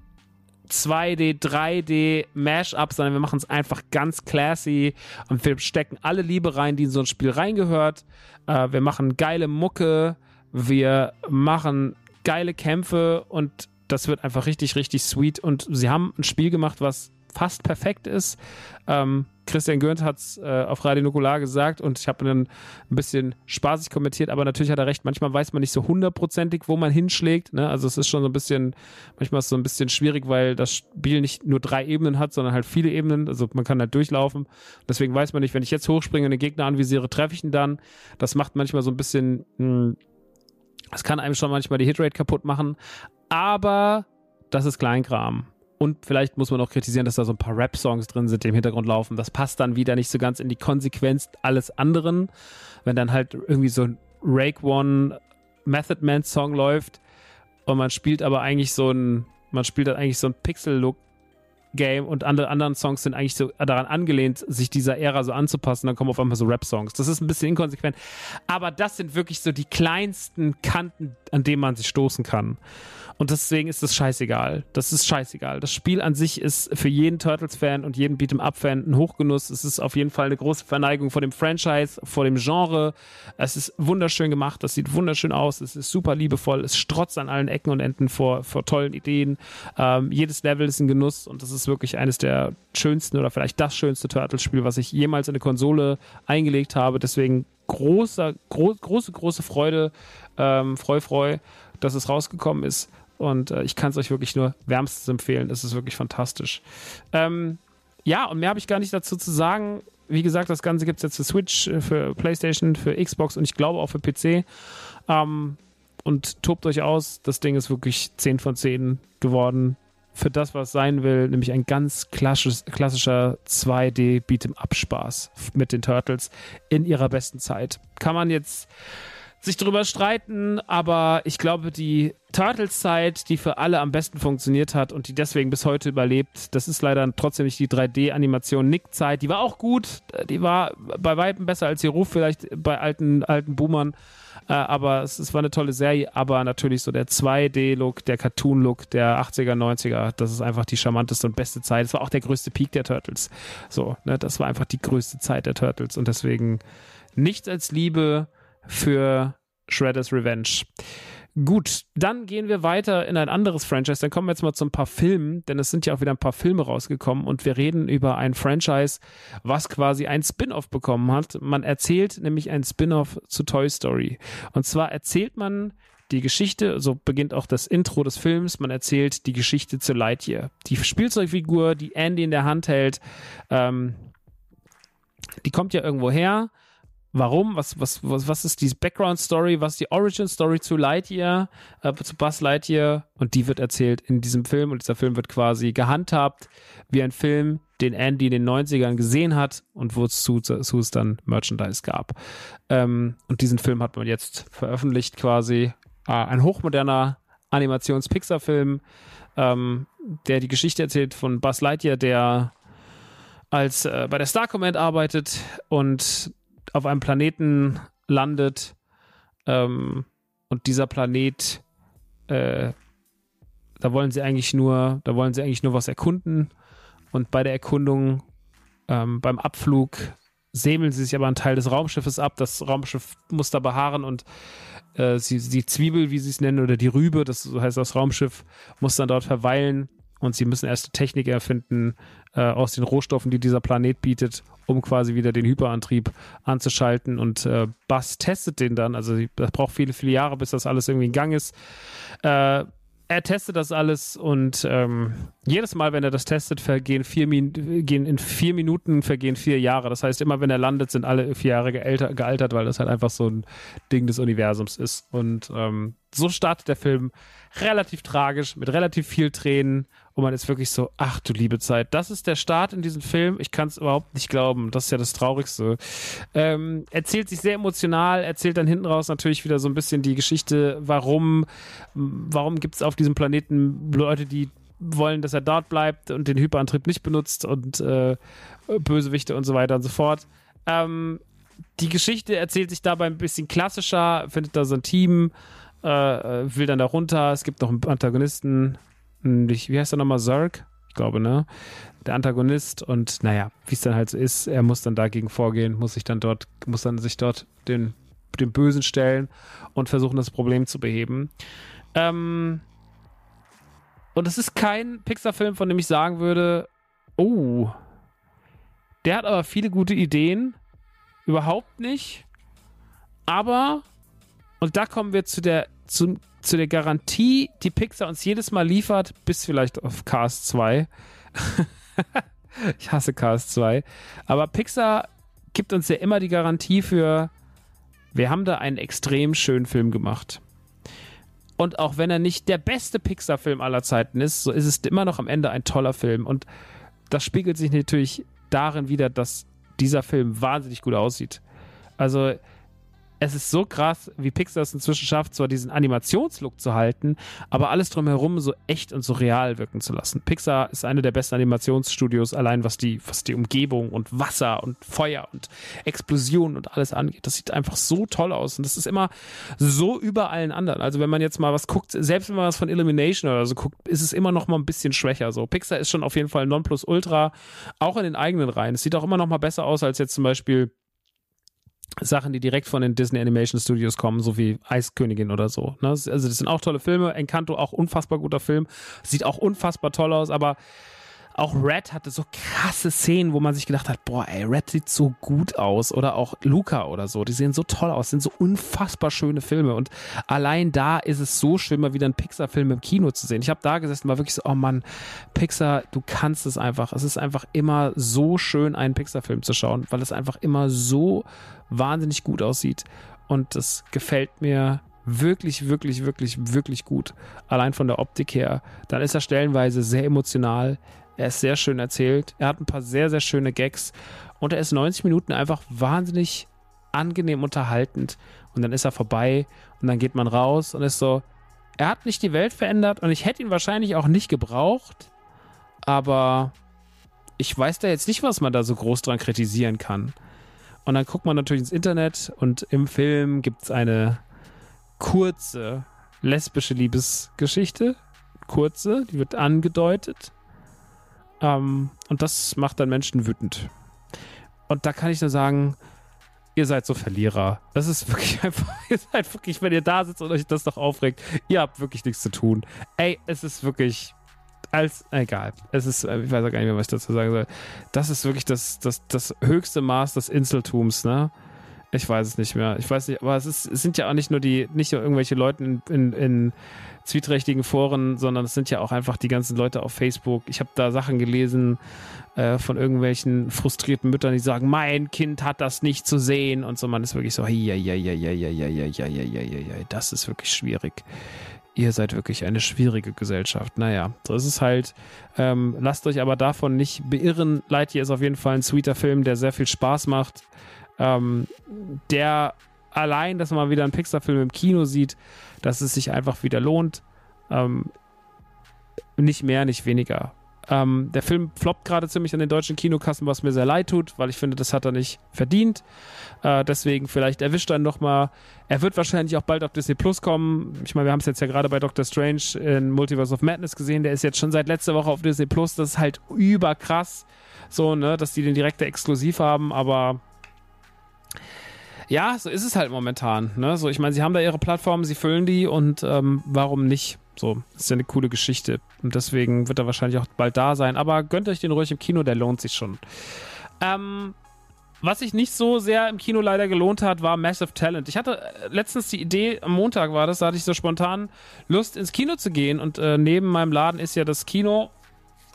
2D, 3D Mashups, sondern wir machen es einfach ganz classy und wir stecken alle Liebe rein, die in so ein Spiel reingehört. Äh, wir machen geile Mucke, wir machen geile Kämpfe und das wird einfach richtig, richtig sweet. Und sie haben ein Spiel gemacht, was fast perfekt ist. Ähm, Christian Gürnt hat es äh, auf Radio Nukular gesagt und ich habe dann ein bisschen spaßig kommentiert, aber natürlich hat er recht. Manchmal weiß man nicht so hundertprozentig, wo man hinschlägt. Ne? Also es ist schon so ein bisschen, manchmal ist es so ein bisschen schwierig, weil das Spiel nicht nur drei Ebenen hat, sondern halt viele Ebenen. Also man kann halt durchlaufen. Deswegen weiß man nicht, wenn ich jetzt hochspringe und den Gegner anvisiere, treffe ich ihn dann. Das macht manchmal so ein bisschen mh, hm, es kann einem schon manchmal die Hitrate kaputt machen, aber das ist Kleinkram. Und vielleicht muss man auch kritisieren, dass da so ein paar Rap-Songs drin sind, die im Hintergrund laufen. Das passt dann wieder nicht so ganz in die Konsequenz alles anderen. Wenn dann halt irgendwie so ein Rake One Method Man Song läuft und man spielt aber eigentlich so ein, man spielt dann eigentlich so ein Pixel-Look Game und andere anderen Songs sind eigentlich so daran angelehnt, sich dieser Ära so anzupassen. Dann kommen auf einmal so Rap-Songs. Das ist ein bisschen inkonsequent. Aber das sind wirklich so die kleinsten Kanten, an denen man sich stoßen kann. Und deswegen ist das scheißegal. Das ist scheißegal. Das Spiel an sich ist für jeden Turtles-Fan und jeden Beat'em-Up-Fan ein Hochgenuss. Es ist auf jeden Fall eine große Verneigung vor dem Franchise, vor dem Genre. Es ist wunderschön gemacht. Das sieht wunderschön aus. Es ist super liebevoll. Es strotzt an allen Ecken und Enden vor, vor tollen Ideen. Ähm, jedes Level ist ein Genuss und das ist wirklich eines der schönsten oder vielleicht das schönste Turtles-Spiel, was ich jemals in eine Konsole eingelegt habe. Deswegen großer, gro große, große Freude, ähm, freu, freu, dass es rausgekommen ist. Und äh, ich kann es euch wirklich nur wärmstens empfehlen. Es ist wirklich fantastisch. Ähm, ja, und mehr habe ich gar nicht dazu zu sagen. Wie gesagt, das Ganze gibt es jetzt für Switch, äh, für PlayStation, für Xbox und ich glaube auch für PC. Ähm, und tobt euch aus. Das Ding ist wirklich 10 von 10 geworden. Für das, was sein will, nämlich ein ganz klassisch, klassischer 2D Beat'em-up-Spaß mit den Turtles in ihrer besten Zeit. Kann man jetzt sich darüber streiten, aber ich glaube, die Turtles-Zeit, die für alle am besten funktioniert hat und die deswegen bis heute überlebt, das ist leider trotzdem nicht die 3D-Animation Nick-Zeit. Die war auch gut, die war bei Weitem besser als ihr Ruf vielleicht bei alten, alten Boomern, äh, aber es, es, war eine tolle Serie, aber natürlich so der 2D-Look, der Cartoon-Look der 80er, 90er, das ist einfach die charmanteste und beste Zeit. Es war auch der größte Peak der Turtles. So, ne, das war einfach die größte Zeit der Turtles und deswegen nichts als Liebe für Shredder's Revenge. Gut, dann gehen wir weiter in ein anderes Franchise. Dann kommen wir jetzt mal zu ein paar Filmen, denn es sind ja auch wieder ein paar Filme rausgekommen und wir reden über ein Franchise, was quasi ein Spin-off bekommen hat. Man erzählt nämlich ein Spin-off zu Toy Story. Und zwar erzählt man die Geschichte, so beginnt auch das Intro des Films, man erzählt die Geschichte zu Lightyear. Die Spielzeugfigur, die Andy in der Hand hält, ähm, die kommt ja irgendwo her warum, was, was, was, was ist die Background-Story, was ist die Origin-Story zu Lightyear, äh, zu Buzz Lightyear und die wird erzählt in diesem Film und dieser Film wird quasi gehandhabt wie ein Film, den Andy in den 90ern gesehen hat und wozu es dann Merchandise gab. Ähm, und diesen Film hat man jetzt veröffentlicht quasi. Äh, ein hochmoderner Animations-Pixar-Film, ähm, der die Geschichte erzählt von Buzz Lightyear, der als äh, bei der Star Command arbeitet und auf einem Planeten landet ähm, und dieser Planet, äh, da wollen sie eigentlich nur, da wollen sie eigentlich nur was erkunden und bei der Erkundung, ähm, beim Abflug sämeln sie sich aber einen Teil des Raumschiffes ab. Das Raumschiff muss da beharren und äh, sie, die Zwiebel, wie sie es nennen, oder die Rübe, das heißt das Raumschiff, muss dann dort verweilen und sie müssen erste Technik erfinden äh, aus den Rohstoffen, die dieser Planet bietet, um quasi wieder den Hyperantrieb anzuschalten. Und äh, Bass testet den dann. Also das braucht viele, viele Jahre, bis das alles irgendwie in Gang ist. Äh, er testet das alles und ähm, jedes Mal, wenn er das testet, vergehen vier gehen in vier Minuten vergehen vier Jahre. Das heißt, immer wenn er landet, sind alle vier Jahre gealtert, gealtert weil das halt einfach so ein Ding des Universums ist. Und ähm, so startet der Film relativ tragisch, mit relativ viel Tränen Und man ist wirklich so, ach du liebe Zeit. Das ist der Start in diesem Film. Ich kann es überhaupt nicht glauben. Das ist ja das Traurigste. Ähm, erzählt sich sehr emotional, erzählt dann hinten raus natürlich wieder so ein bisschen die Geschichte, warum, warum gibt es auf diesem Planeten Leute, die wollen, dass er dort bleibt und den Hyperantrieb nicht benutzt und äh, Bösewichte und so weiter und so fort. Ähm, die Geschichte erzählt sich dabei ein bisschen klassischer, findet da so ein Team, äh, äh will dann da runter. Es gibt noch einen Antagonisten, wie heißt er nochmal, Zerg? Ich glaube, ne? Der Antagonist und naja, wie es dann halt so ist, er muss dann dagegen vorgehen, muss sich dann dort, muss dann sich dort den, dem Bösen stellen und versuchen, das Problem zu beheben. Ähm, und es ist kein Pixar-Film, von dem ich sagen würde, oh, der hat aber viele gute Ideen. Überhaupt nicht. Aber, und da kommen wir zu der, zu, zu der Garantie, die Pixar uns jedes Mal liefert, bis vielleicht auf Cars 2. ich hasse Cars 2. Aber Pixar gibt uns ja immer die Garantie für, wir haben da einen extrem schönen Film gemacht. Und auch wenn er nicht der beste Pixar-Film aller Zeiten ist, so ist es immer noch am Ende ein toller Film. Und das spiegelt sich natürlich darin wieder, dass dieser Film wahnsinnig gut aussieht. Also es ist so krass, wie Pixar es inzwischen schafft, zwar diesen Animationslook zu halten, aber alles drumherum so echt und so real wirken zu lassen. Pixar ist eine der besten Animationsstudios, allein was die, was die Umgebung und Wasser und Feuer und Explosionen und alles angeht. Das sieht einfach so toll aus und das ist immer so über allen anderen. Also wenn man jetzt mal was guckt, selbst wenn man was von Illumination oder so guckt, ist es immer noch mal ein bisschen schwächer. So Pixar ist schon auf jeden Fall Nonplusultra, auch in den eigenen Reihen. Es sieht auch immer noch mal besser aus als jetzt zum Beispiel Sachen, die direkt von den Disney Animation Studios kommen, so wie Eiskönigin oder so. Ne? Also das sind auch tolle Filme. Encanto auch unfassbar guter Film. Sieht auch unfassbar toll aus, aber auch Red hatte so krasse Szenen, wo man sich gedacht hat, boah, ey, Red sieht so gut aus. Oder auch Luca oder so. Die sehen so toll aus, sind so unfassbar schöne Filme. Und allein da ist es so schön, mal wieder einen Pixar-Film im Kino zu sehen. Ich habe da gesessen, war wirklich so, oh Mann, Pixar, du kannst es einfach. Es ist einfach immer so schön, einen Pixar-Film zu schauen, weil es einfach immer so wahnsinnig gut aussieht. Und das gefällt mir wirklich, wirklich, wirklich, wirklich gut. Allein von der Optik her. Dann ist er stellenweise sehr emotional. Er ist sehr schön erzählt. Er hat ein paar sehr, sehr schöne Gags. Und er ist 90 Minuten einfach wahnsinnig angenehm unterhaltend. Und dann ist er vorbei und dann geht man raus und ist so, er hat nicht die Welt verändert und ich hätte ihn wahrscheinlich auch nicht gebraucht. Aber ich weiß da jetzt nicht, was man da so groß dran kritisieren kann. Und dann guckt man natürlich ins Internet und im Film gibt es eine kurze lesbische Liebesgeschichte. Kurze, die wird angedeutet. Ähm, und das macht dann Menschen wütend. Und da kann ich nur sagen, ihr seid so Verlierer. Das ist wirklich einfach, ihr seid wirklich, wenn ihr da sitzt und euch das doch aufregt, ihr habt wirklich nichts zu tun. Ey, es ist wirklich als, egal, es ist, ich weiß auch gar nicht mehr, was ich dazu sagen soll. Das ist wirklich das, das, das höchste Maß des Inseltums, ne? Ich weiß es nicht mehr. Ich weiß nicht, aber es, ist, es sind ja auch nicht nur die, nicht nur irgendwelche Leute in, in, in zwiehträchtigen Foren, sondern es sind ja auch einfach die ganzen Leute auf Facebook. Ich habe da Sachen gelesen äh, von irgendwelchen frustrierten Müttern, die sagen, mein Kind hat das nicht zu sehen und so. Man ist wirklich so, ja, ja, ja, ja, ja, ja, ja, ja, ja, ja, ja, ja, das ist wirklich schwierig. Ihr seid wirklich eine schwierige Gesellschaft. Naja, so ist es halt. Ähm, lasst euch aber davon nicht beirren. Lightyear ist auf jeden Fall ein sweeter Film, der sehr viel Spaß macht ähm, der allein, dass man wieder einen Pixar-Film im Kino sieht, dass es sich einfach wieder lohnt. Ähm, nicht mehr, nicht weniger. Ähm, der Film floppt gerade ziemlich an den deutschen Kinokassen, was mir sehr leid tut, weil ich finde, das hat er nicht verdient. Äh, deswegen vielleicht erwischt er noch mal. Er wird wahrscheinlich auch bald auf Disney Plus kommen. Ich meine, wir haben es jetzt ja gerade bei Doctor Strange in Multiverse of Madness gesehen. Der ist jetzt schon seit letzter Woche auf Disney Plus. Das ist halt überkrass, so ne, dass die den direkte exklusiv haben. Aber ja, so ist es halt momentan. Ne? So, ich meine, sie haben da ihre Plattformen, sie füllen die und ähm, warum nicht? So, ist ja eine coole Geschichte. Und deswegen wird er wahrscheinlich auch bald da sein. Aber gönnt euch den ruhig im Kino, der lohnt sich schon. Ähm, was sich nicht so sehr im Kino leider gelohnt hat, war Massive Talent. Ich hatte äh, letztens die Idee, am Montag war das, da hatte ich so spontan Lust ins Kino zu gehen und äh, neben meinem Laden ist ja das Kino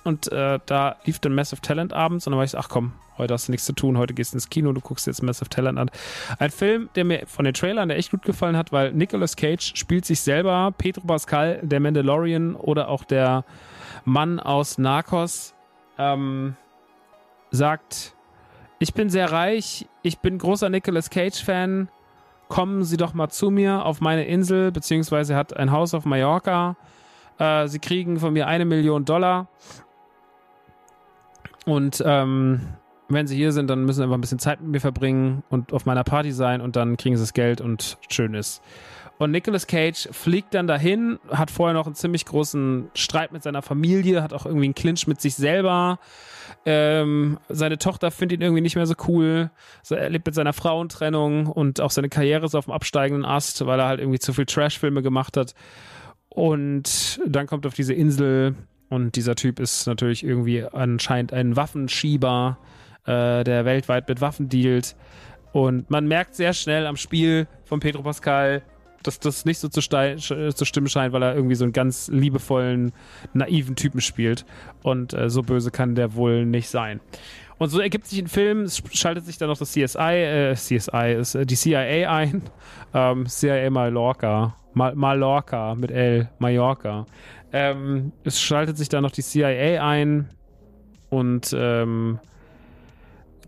Und äh, da lief dann Massive Talent abends und dann war ich ach komm, heute hast du nichts zu tun, heute gehst du ins Kino, du guckst jetzt Massive Talent an. Ein Film, der mir von den Trailern der echt gut gefallen hat, weil Nicolas Cage spielt sich selber, Pedro Pascal, der Mandalorian oder auch der Mann aus Narcos, ähm, sagt, ich bin sehr reich, ich bin großer Nicolas Cage-Fan, kommen Sie doch mal zu mir auf meine Insel, beziehungsweise hat ein Haus auf Mallorca. Äh, Sie kriegen von mir eine Million Dollar. Und ähm, wenn Sie hier sind, dann müssen Sie einfach ein bisschen Zeit mit mir verbringen und auf meiner Party sein und dann kriegen Sie das Geld und schön ist. Und Nicolas Cage fliegt dann dahin, hat vorher noch einen ziemlich großen Streit mit seiner Familie, hat auch irgendwie einen Clinch mit sich selber. Ähm, seine Tochter findet ihn irgendwie nicht mehr so cool. Er lebt mit seiner Frauentrennung und auch seine Karriere ist auf dem absteigenden Ast, weil er halt irgendwie zu viel Trash-Filme gemacht hat. Und dann kommt auf diese Insel und dieser Typ ist natürlich irgendwie anscheinend ein Waffenschieber, äh, der weltweit mit Waffen dealt. Und man merkt sehr schnell am Spiel von Pedro Pascal, dass das nicht so zu, zu, stimmen scheint, weil er irgendwie so einen ganz liebevollen, naiven Typen spielt. Und äh, so böse kann der wohl nicht sein. Und so ergibt sich ein Film, es schaltet sich dann noch das CSI, äh, CSI ist äh, die CIA ein. Ähm, CIA Mallorca. Mal Mallorca mit L, Mallorca. Ähm, es schaltet sich dann noch die CIA ein und ähm,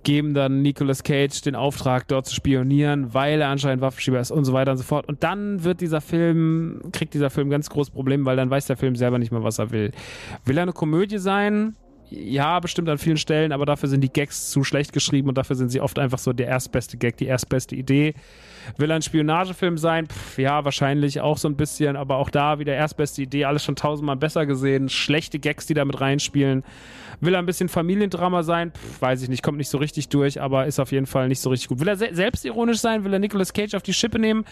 geben dann Nicolas Cage den Auftrag, dort zu spionieren, weil er anscheinend Waffenschieber ist und so weiter und so fort. Und dann wird dieser Film, kriegt dieser Film ganz großes Problem, weil dann weiß der Film selber nicht mehr, was er will. Will er eine Komödie sein? Ja, bestimmt an vielen Stellen, aber dafür sind die Gags zu schlecht geschrieben und dafür sind sie oft einfach so der erstbeste Gag, die erstbeste Idee. Will ein Spionagefilm sein? Pff, ja, wahrscheinlich auch so ein bisschen, aber auch da wieder erstbeste Idee, alles schon tausendmal besser gesehen. Schlechte Gags, die da mit reinspielen. Will er ein bisschen Familiendrama sein? Pff, weiß ich nicht, kommt nicht so richtig durch, aber ist auf jeden Fall nicht so richtig gut. Will er se selbstironisch sein? Will er Nicolas Cage auf die Schippe nehmen?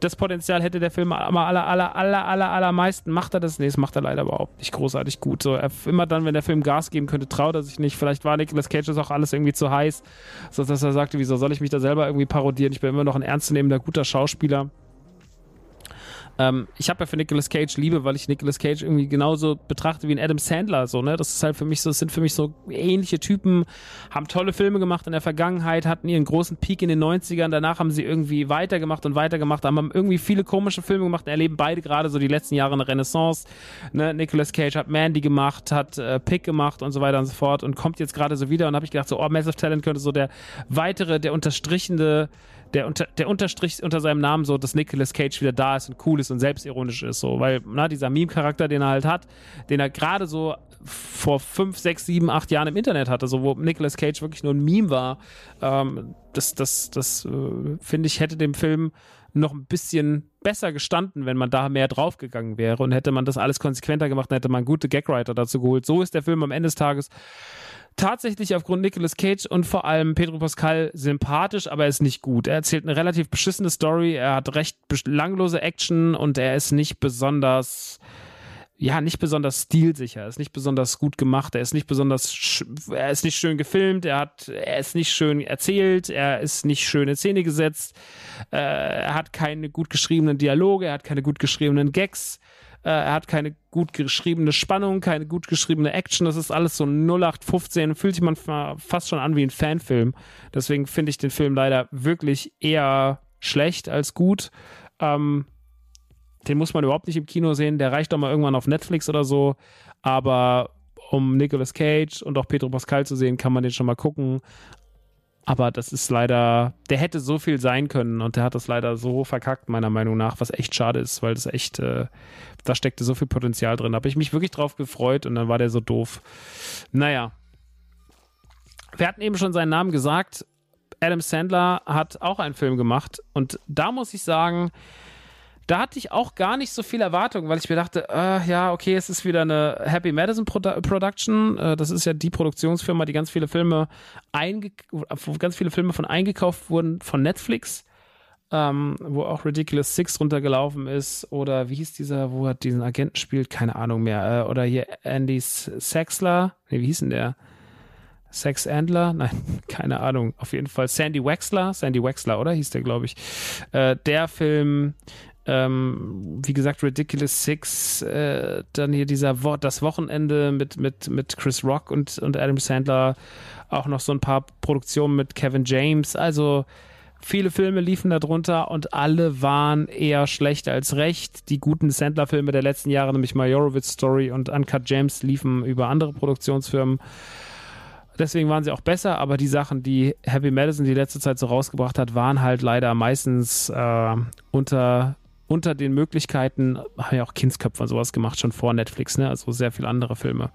Das Potenzial hätte der Film aber aller, aller, aller, aller, allermeisten. Macht er das? Nee, das macht er leider überhaupt nicht großartig gut. So, er, immer dann, wenn der Film Gas geben könnte, traut er sich nicht. Vielleicht war Nicolas Cage das auch alles irgendwie zu heiß, so dass er sagte, wieso soll ich mich da selber irgendwie parodieren? Ich bin immer noch ein ernstzunehmender, guter Schauspieler. Ähm, ich habe ja für Nicolas Cage Liebe, weil ich Nicolas Cage irgendwie genauso betrachte wie ein Adam Sandler. So, ne? Das ist halt für mich so, sind für mich so ähnliche Typen, haben tolle Filme gemacht in der Vergangenheit, hatten ihren großen Peak in den 90ern, danach haben sie irgendwie weitergemacht und weitergemacht, haben irgendwie viele komische Filme gemacht, erleben beide gerade so die letzten Jahre eine Renaissance. Ne? Nicolas Cage hat Mandy gemacht, hat äh, Pick gemacht und so weiter und so fort und kommt jetzt gerade so wieder und habe ich gedacht, so, oh, Massive Talent könnte so der weitere, der unterstrichende der, unter, der Unterstrich unter seinem Namen so, dass Nicolas Cage wieder da ist und cool ist und selbstironisch ist, so, weil, na, dieser Meme-Charakter, den er halt hat, den er gerade so vor fünf, sechs, sieben, acht Jahren im Internet hatte, so, wo Nicolas Cage wirklich nur ein Meme war, ähm, das, das, das, äh, finde ich, hätte dem Film noch ein bisschen besser gestanden, wenn man da mehr draufgegangen wäre und hätte man das alles konsequenter gemacht, dann hätte man gute Gagwriter dazu geholt. So ist der Film am Ende des Tages tatsächlich aufgrund Nicolas Cage und vor allem Pedro Pascal sympathisch, aber er ist nicht gut. Er erzählt eine relativ beschissene Story, er hat recht langlose Action und er ist nicht besonders ja, nicht besonders stilsicher, er ist nicht besonders gut gemacht, er ist nicht besonders, er ist nicht schön gefilmt, er hat, er ist nicht schön erzählt, er ist nicht schön in Szene gesetzt, äh, er hat keine gut geschriebenen Dialoge, er hat keine gut geschriebenen Gags, äh, er hat keine gut geschriebene Spannung, keine gut geschriebene Action. Das ist alles so 0815. Fühlt sich man fast schon an wie ein Fanfilm. Deswegen finde ich den Film leider wirklich eher schlecht als gut. Ähm, den muss man überhaupt nicht im Kino sehen. Der reicht doch mal irgendwann auf Netflix oder so. Aber um Nicolas Cage und auch Pedro Pascal zu sehen, kann man den schon mal gucken. Aber das ist leider, der hätte so viel sein können und der hat das leider so verkackt, meiner Meinung nach, was echt schade ist, weil das echt, äh, da steckte so viel Potenzial drin. Da habe ich mich wirklich drauf gefreut und dann war der so doof. Naja. Wir hatten eben schon seinen Namen gesagt. Adam Sandler hat auch einen Film gemacht und da muss ich sagen, da hatte ich auch gar nicht so viel Erwartung, weil ich mir dachte, äh, ja, okay, es ist wieder eine Happy Madison Produ Production. Äh, das ist ja die Produktionsfirma, die ganz viele Filme einge ganz viele Filme von eingekauft wurden von Netflix. Ähm, wo auch Ridiculous Six runtergelaufen ist oder wie hieß dieser, wo er diesen Agenten spielt, keine Ahnung mehr. Äh, oder hier Andy Sexler, nee, wie hieß denn der? Sex Andler? Nein, keine Ahnung. Auf jeden Fall Sandy Wexler, Sandy Wexler, oder hieß der, glaube ich. Äh, der Film Ähm, wie gesagt, Ridiculous Six, äh, dann hier dieser Wo das Wochenende mit, mit, mit Chris Rock und, und Adam Sandler, auch noch so ein paar Produktionen mit Kevin James. Also viele Filme liefen darunter und alle waren eher schlecht als recht. Die guten Sandler-Filme der letzten Jahre, nämlich Majorowitz Story und Uncut James, liefen über andere Produktionsfirmen. Deswegen waren sie auch besser, aber die Sachen, die Happy Madison die letzte Zeit so rausgebracht hat, waren halt leider meistens äh, unter, unter den Möglichkeiten, haben ja auch Kindsköpfe und sowas gemacht, schon vor Netflix, ne? Also sehr viele andere Filme.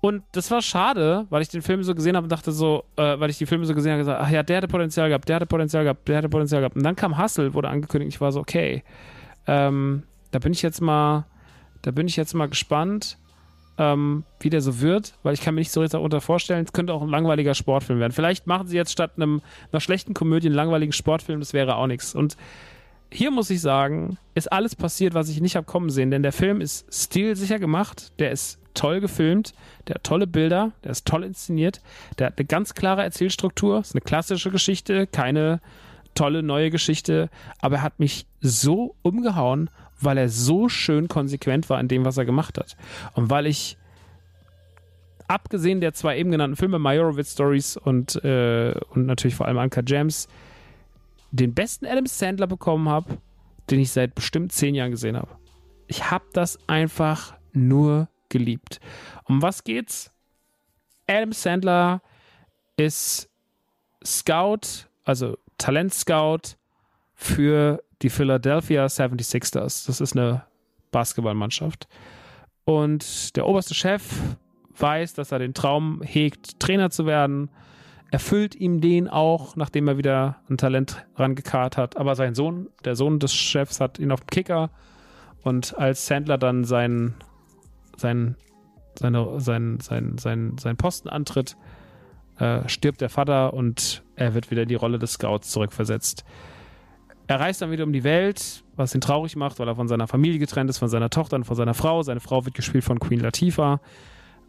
Und das war schade, weil ich den Film so gesehen habe und dachte so, äh, weil ich die Filme so gesehen habe, gesagt, ach ja, der hatte Potenzial gehabt, der hatte Potenzial gehabt, der hatte Potenzial gehabt. Und dann kam Hustle, wurde angekündigt, ich war so, okay, ähm, da bin ich jetzt mal, da bin ich jetzt mal gespannt ähm, wie der so wird, weil ich kann mir nicht so richtig darunter vorstellen, es könnte auch ein langweiliger Sportfilm werden. Vielleicht machen sie jetzt statt einem, einer schlechten Komödie einen langweiligen Sportfilm, das wäre auch nichts. Und hier muss ich sagen, ist alles passiert, was ich nicht habe kommen sehen, denn der Film ist stilsicher gemacht, der ist toll gefilmt, der hat tolle Bilder, der ist toll inszeniert, der hat eine ganz klare Erzählstruktur, ist eine klassische Geschichte, keine tolle neue Geschichte, aber er hat mich so umgehauen weil er so schön konsequent war in dem, was er gemacht hat. Und weil ich, abgesehen der zwei eben genannten Filme, Majorowitz Stories und, äh, und natürlich vor allem Anka James, den besten Adam Sandler bekommen habe, den ich seit bestimmt zehn Jahren gesehen habe. Ich habe das einfach nur geliebt. Um was geht's? Adam Sandler ist Scout, also Talent-Scout für die Philadelphia 76ers. Das ist eine Basketballmannschaft. Und der oberste Chef weiß, dass er den Traum hegt, Trainer zu werden. Erfüllt ihm den auch, nachdem er wieder ein Talent rangekarrt hat. Aber sein Sohn, der Sohn des Chefs, hat ihn auf dem Kicker. Und als Sandler dann seinen, seinen, seine, seinen, seinen, seinen, seinen Posten antritt, äh, stirbt der Vater und er wird wieder in die Rolle des Scouts zurückversetzt. Er reist dann wieder um die Welt, was ihn traurig macht, weil er von seiner Familie getrennt ist, von seiner Tochter und von seiner Frau. Seine Frau wird gespielt von Queen Latifah.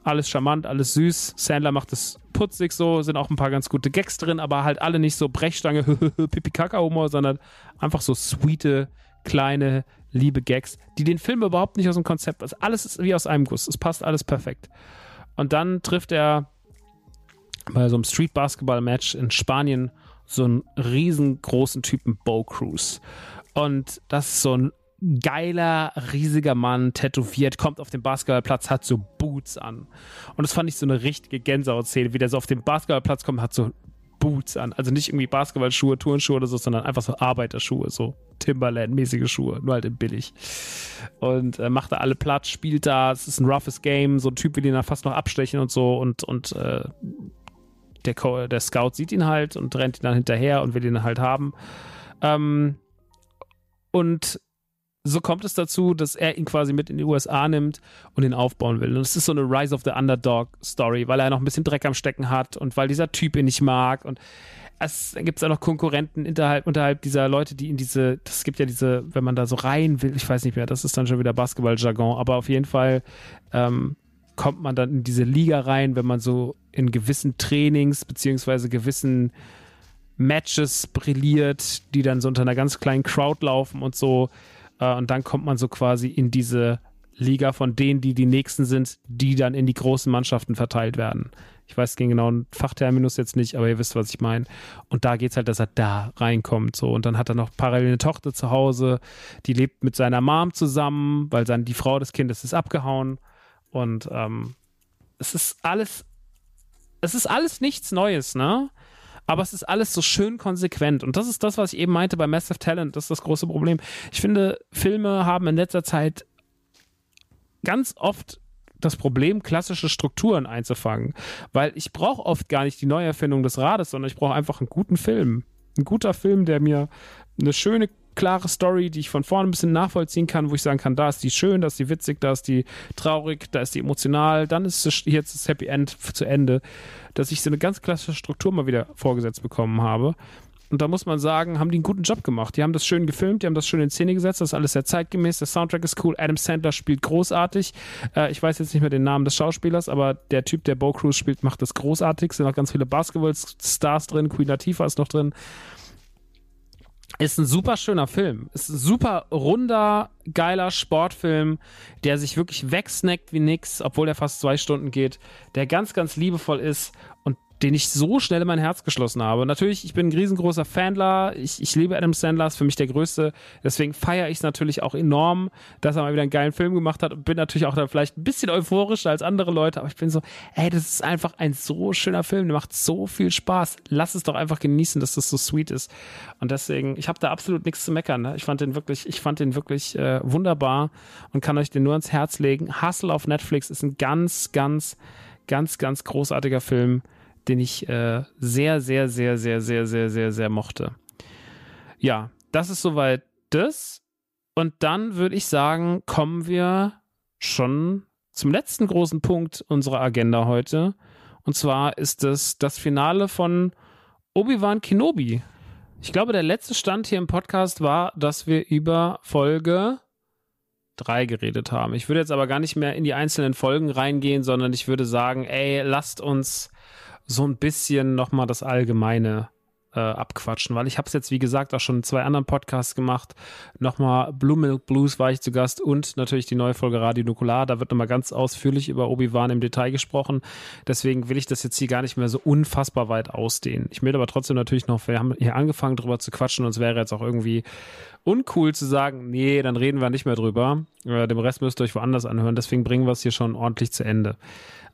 Alles charmant, alles süß. Sandler macht es putzig so, sind auch ein paar ganz gute Gags drin, aber halt alle nicht so Brechstange, Pipi-Kaka-Humor, sondern einfach so sweete, kleine, liebe Gags, die den Film überhaupt nicht aus dem Konzept, also alles ist wie aus einem Guss. Es passt alles perfekt. Und dann trifft er bei so einem Street-Basketball-Match in Spanien so einen riesengroßen Typen Bo Cruz. Und das ist so ein geiler, riesiger Mann, tätowiert, kommt auf den Basketballplatz, hat so Boots an. Und das fand ich so eine richtige Gänsehautszene, wie der so auf den Basketballplatz kommt, hat so Boots an. Also nicht irgendwie Basketballschuhe, Turnschuhe oder so, sondern einfach so Arbeiterschuhe, so Timberland-mäßige Schuhe, nur halt in billig. Und äh, macht da alle Platz, spielt da, es ist ein roughes Game, so ein Typ will ihn da fast noch abstechen und so und, und äh, der, der Scout sieht ihn halt und rennt ihn dann hinterher und will ihn halt haben. Ähm, und so kommt es dazu, dass er ihn quasi mit in die USA nimmt und ihn aufbauen will. Und es ist so eine Rise of the Underdog Story, weil er noch ein bisschen Dreck am Stecken hat und weil dieser Typ ihn nicht mag. Und es gibt auch noch Konkurrenten unterhalb, unterhalb dieser Leute, die in diese, das gibt ja diese, wenn man da so rein will, ich weiß nicht mehr, das ist dann schon wieder Basketball-Jargon, aber auf jeden Fall ähm, kommt man dann in diese Liga rein, wenn man so in gewissen Trainings beziehungsweise gewissen Matches brilliert, die dann so unter einer ganz kleinen Crowd laufen und so. Äh, und dann kommt man so quasi in diese Liga von denen, die die nächsten sind, die dann in die großen Mannschaften verteilt werden. Ich weiß den genauen Fachterminus jetzt nicht, aber ihr wisst, was ich meine. Und da geht es halt, dass er da reinkommt. So. Und dann hat er noch parallel eine Tochter zu Hause, die lebt mit seiner Mom zusammen, weil dann die Frau des Kindes ist abgehauen. Und ähm, es ist alles, es ist alles nichts Neues, ne? Aber es ist alles so schön konsequent. Und das ist das, was ich eben meinte bei Massive Talent. Das ist das große Problem. Ich finde, Filme haben in letzter Zeit ganz oft das Problem, klassische Strukturen einzufangen. Weil ich brauche oft gar nicht die Neuerfindung des Rades, sondern ich brauche einfach einen guten Film. Ein guter Film, der mir eine schöne klare Story, die ich von vorne ein bisschen nachvollziehen kann, wo ich sagen kann, da ist die schön, da ist die witzig, da ist die traurig, da ist die emotional, dann ist es jetzt das Happy End zu Ende, dass ich so eine ganz klassische Struktur mal wieder vorgesetzt bekommen habe. Und da muss man sagen, haben die einen guten Job gemacht. Die haben das schön gefilmt, die haben das schön in Szene gesetzt, das ist alles sehr zeitgemäß, der Soundtrack ist cool, Adam Sandler spielt großartig. Äh, ich weiß jetzt nicht mehr den Namen des Schauspielers, aber der Typ, der Bo Cruz spielt, macht das großartig. Es sind auch ganz viele Basketball-Stars drin, Queen Latifah ist noch drin. Ist ein super schöner Film. Ist ein super runder, geiler Sportfilm, der sich wirklich wegsnackt wie nix, obwohl er fast zwei Stunden geht, der ganz, ganz liebevoll ist den ich so schnell in mein Herz geschlossen habe. Natürlich, ich bin ein riesengroßer Fanler. Ich, ich liebe Adam Sandler, ist für mich der größte. Deswegen feiere ich es natürlich auch enorm, dass er mal wieder einen geilen Film gemacht hat und bin natürlich auch da vielleicht ein bisschen euphorischer als andere Leute. Aber ich bin so, ey, das ist einfach ein so schöner Film. Der macht so viel Spaß. Lass es doch einfach genießen, dass das so sweet ist. Und deswegen, ich habe da absolut nichts zu meckern. Ne? Ich fand den wirklich, ich fand den wirklich äh, wunderbar und kann euch den nur ans Herz legen. Hustle auf Netflix ist ein ganz, ganz, ganz, ganz großartiger Film den ich äh, sehr, sehr, sehr, sehr, sehr, sehr, sehr, sehr mochte. Ja, das ist soweit das. Und dann würde ich sagen, kommen wir schon zum letzten großen Punkt unserer Agenda heute. Und zwar ist es das Finale von Obi-Wan Kenobi. Ich glaube, der letzte Stand hier im Podcast war, dass wir über Folge 3 geredet haben. Ich würde jetzt aber gar nicht mehr in die einzelnen Folgen reingehen, sondern ich würde sagen, ey, lasst uns so ein bisschen nochmal das Allgemeine äh, abquatschen, weil ich habe es jetzt, wie gesagt, auch schon in zwei anderen Podcasts gemacht. Nochmal Blue Milk Blues war ich zu Gast und natürlich die neue Folge Radio Nukular. Da wird nochmal ganz ausführlich über Obi-Wan im Detail gesprochen. Deswegen will ich das jetzt hier gar nicht mehr so unfassbar weit ausdehnen. Ich will aber trotzdem natürlich noch, wir haben hier angefangen drüber zu quatschen und es wäre jetzt auch irgendwie uncool zu sagen, nee, dann reden wir nicht mehr drüber. Äh, dem Rest müsst ihr euch woanders anhören. Deswegen bringen wir es hier schon ordentlich zu Ende.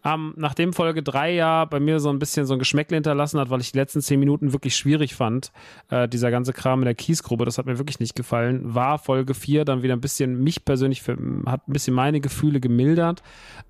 Ähm, nachdem Folge 3 ja bei mir so ein bisschen so ein Geschmäckle hinterlassen hat, weil ich die letzten 10 Minuten wirklich schwierig fand, äh, dieser ganze Kram in der Kiesgrube, das hat mir wirklich nicht gefallen, war Folge 4 dann wieder ein bisschen, mich persönlich, für, hat ein bisschen meine Gefühle gemildert.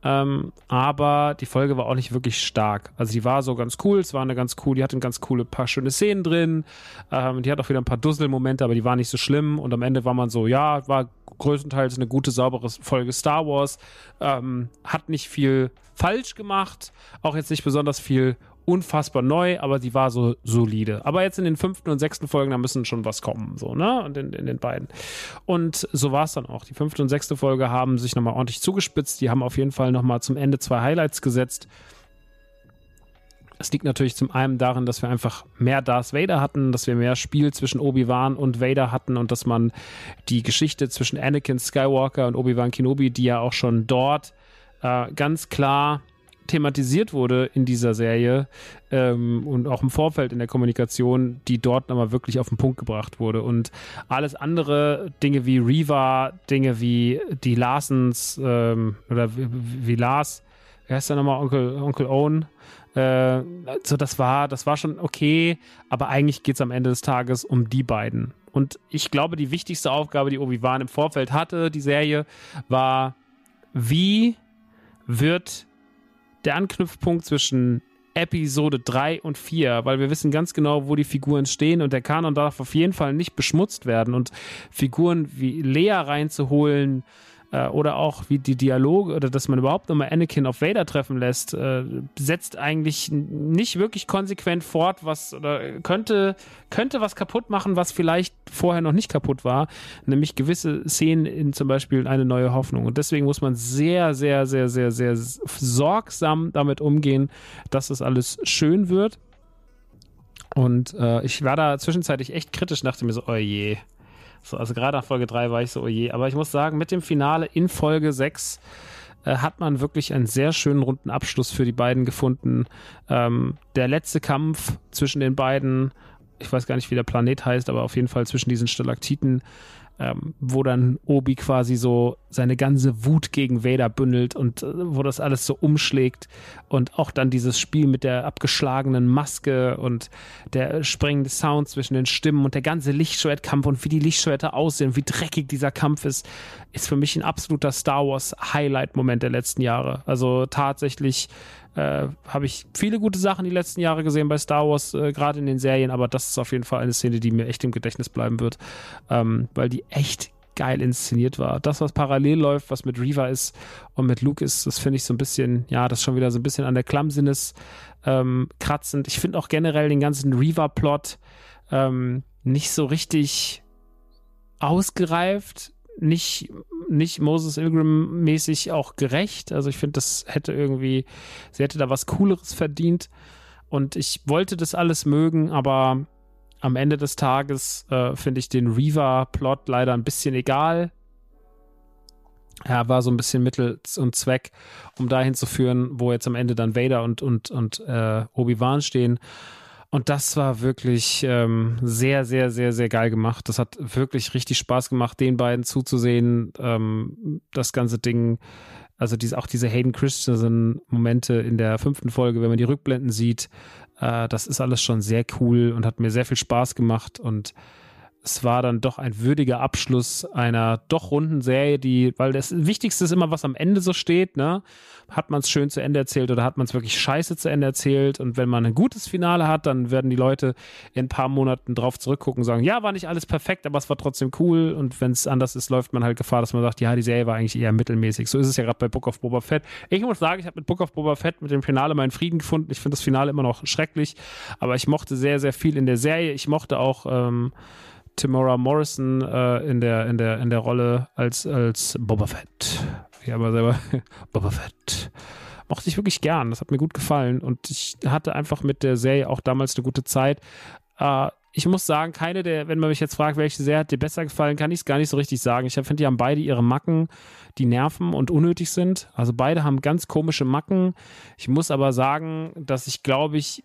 Ähm, aber die Folge war auch nicht wirklich stark. Also die war so ganz cool, es war eine ganz cool, die hatte ganz coole paar schöne Szenen drin, ähm, die hat auch wieder ein paar Dusselmomente, aber die waren nicht so schlimm und am Ende war man so, ja, war größtenteils eine gute, saubere Folge Star Wars, ähm, hat nicht viel falsch gemacht, auch jetzt nicht besonders viel unfassbar neu, aber sie war so solide. Aber jetzt in den fünften und sechsten Folgen, da müssen schon was kommen, so, ne? Und in, in den beiden. Und so war es dann auch. Die fünfte und sechste Folge haben sich nochmal ordentlich zugespitzt. Die haben auf jeden Fall nochmal zum Ende zwei Highlights gesetzt. Es liegt natürlich zum einen darin, dass wir einfach mehr Darth Vader hatten, dass wir mehr Spiel zwischen Obi-Wan und Vader hatten und dass man die Geschichte zwischen Anakin Skywalker und Obi-Wan Kenobi, die ja auch schon dort äh, ganz klar thematisiert wurde in dieser Serie ähm, und auch im Vorfeld in der Kommunikation, die dort nochmal wirklich auf den Punkt gebracht wurde. Und alles andere, Dinge wie Reva, Dinge wie die Larsens ähm, oder wie, wie Lars, wer heißt der nochmal, Onkel, Onkel Owen, äh, so das war, das war schon okay, aber eigentlich geht es am Ende des Tages um die beiden. Und ich glaube, die wichtigste Aufgabe, die Obi-Wan im Vorfeld hatte, die Serie, war, wie wird der Anknüpfpunkt zwischen Episode 3 und 4, weil wir wissen ganz genau, wo die Figuren stehen und der Kanon darf auf jeden Fall nicht beschmutzt werden und Figuren wie Lea reinzuholen, äh, oder auch wie die Dialoge oder dass man überhaupt nochmal Anakin auf Vader treffen lässt, äh, setzt eigentlich nicht wirklich konsequent fort, was oder könnte, könnte was kaputt machen, was vielleicht vorher noch nicht kaputt war, nämlich gewisse Szenen in zum Beispiel eine neue Hoffnung. Und deswegen muss man sehr, sehr, sehr, sehr, sehr sorgsam damit umgehen, dass das alles schön wird. Und äh, ich war da zwischenzeitlich echt kritisch, dachte mir so, oh je, so, also gerade nach Folge 3 war ich so, oh je. Aber ich muss sagen, mit dem Finale in Folge 6 äh, hat man wirklich einen sehr schönen runden Abschluss für die beiden gefunden. Ähm, der letzte Kampf zwischen den beiden, ich weiß gar nicht, wie der Planet heißt, aber auf jeden Fall zwischen diesen Stalaktiten, ähm, wo dann Obi quasi so seine ganze Wut gegen Vader bündelt und äh, wo das alles so umschlägt und auch dann dieses Spiel mit der abgeschlagenen Maske und der sprengende Sound zwischen den Stimmen und der ganze Lichtschwertkampf und wie die Lichtschwerter aussehen, wie dreckig dieser Kampf ist, ist für mich ein absoluter Star Wars Highlight-Moment der letzten Jahre. Also tatsächlich äh, habe ich viele gute Sachen die letzten Jahre gesehen bei Star Wars, äh, gerade in den Serien, aber das ist auf jeden Fall eine Szene, die mir echt im Gedächtnis bleiben wird, ähm, weil die echt geil inszeniert war. Das, was parallel läuft, was mit Reva ist und mit Luke ist, das finde ich so ein bisschen, ja, das schon wieder so ein bisschen an der Klammsinnes ähm, kratzend. Ich finde auch generell den ganzen Reva-Plot ähm, nicht so richtig ausgereift nicht, nicht Moses Ilgrim-mäßig auch gerecht. Also ich finde, das hätte irgendwie, sie hätte da was Cooleres verdient. Und ich wollte das alles mögen, aber am Ende des Tages äh, finde ich den Reaver-Plot leider ein bisschen egal. Er war so ein bisschen Mittel und Zweck, um dahin zu führen, wo jetzt am Ende dann Vader und, und, und äh, Obi-Wan stehen. Und das war wirklich ähm, sehr, sehr, sehr, sehr geil gemacht. Das hat wirklich richtig Spaß gemacht, den beiden zuzusehen. Ähm, das ganze Ding, also diese, auch diese Hayden Christensen-Momente in der fünften Folge, wenn man die Rückblenden sieht, äh, das ist alles schon sehr cool und hat mir sehr viel Spaß gemacht. Und es war dann doch ein würdiger Abschluss einer doch runden Serie, die, weil das Wichtigste ist immer, was am Ende so steht, ne? Hat man es schön zu Ende erzählt oder hat man es wirklich scheiße zu Ende erzählt? Und wenn man ein gutes Finale hat, dann werden die Leute in ein paar Monaten drauf zurückgucken und sagen, ja, war nicht alles perfekt, aber es war trotzdem cool. Und wenn es anders ist, läuft man halt Gefahr, dass man sagt, ja, die Serie war eigentlich eher mittelmäßig. So ist es ja gerade bei Book of Boba Fett. Ich muss sagen, ich habe mit Book of Boba Fett mit dem Finale meinen Frieden gefunden. Ich finde das Finale immer noch schrecklich, aber ich mochte sehr, sehr viel in der Serie. Ich mochte auch, ähm, Timora Morrison äh, in, der, in, der, in der Rolle als, als Boba Fett. Ja, aber selber Boba Fett. Mochte ich wirklich gern. Das hat mir gut gefallen. Und ich hatte einfach mit der Serie auch damals eine gute Zeit. Äh, ich muss sagen, keine der, wenn man mich jetzt fragt, welche Serie hat dir besser gefallen, kann ich es gar nicht so richtig sagen. Ich finde, die haben beide ihre Macken, die nerven und unnötig sind. Also beide haben ganz komische Macken. Ich muss aber sagen, dass ich glaube ich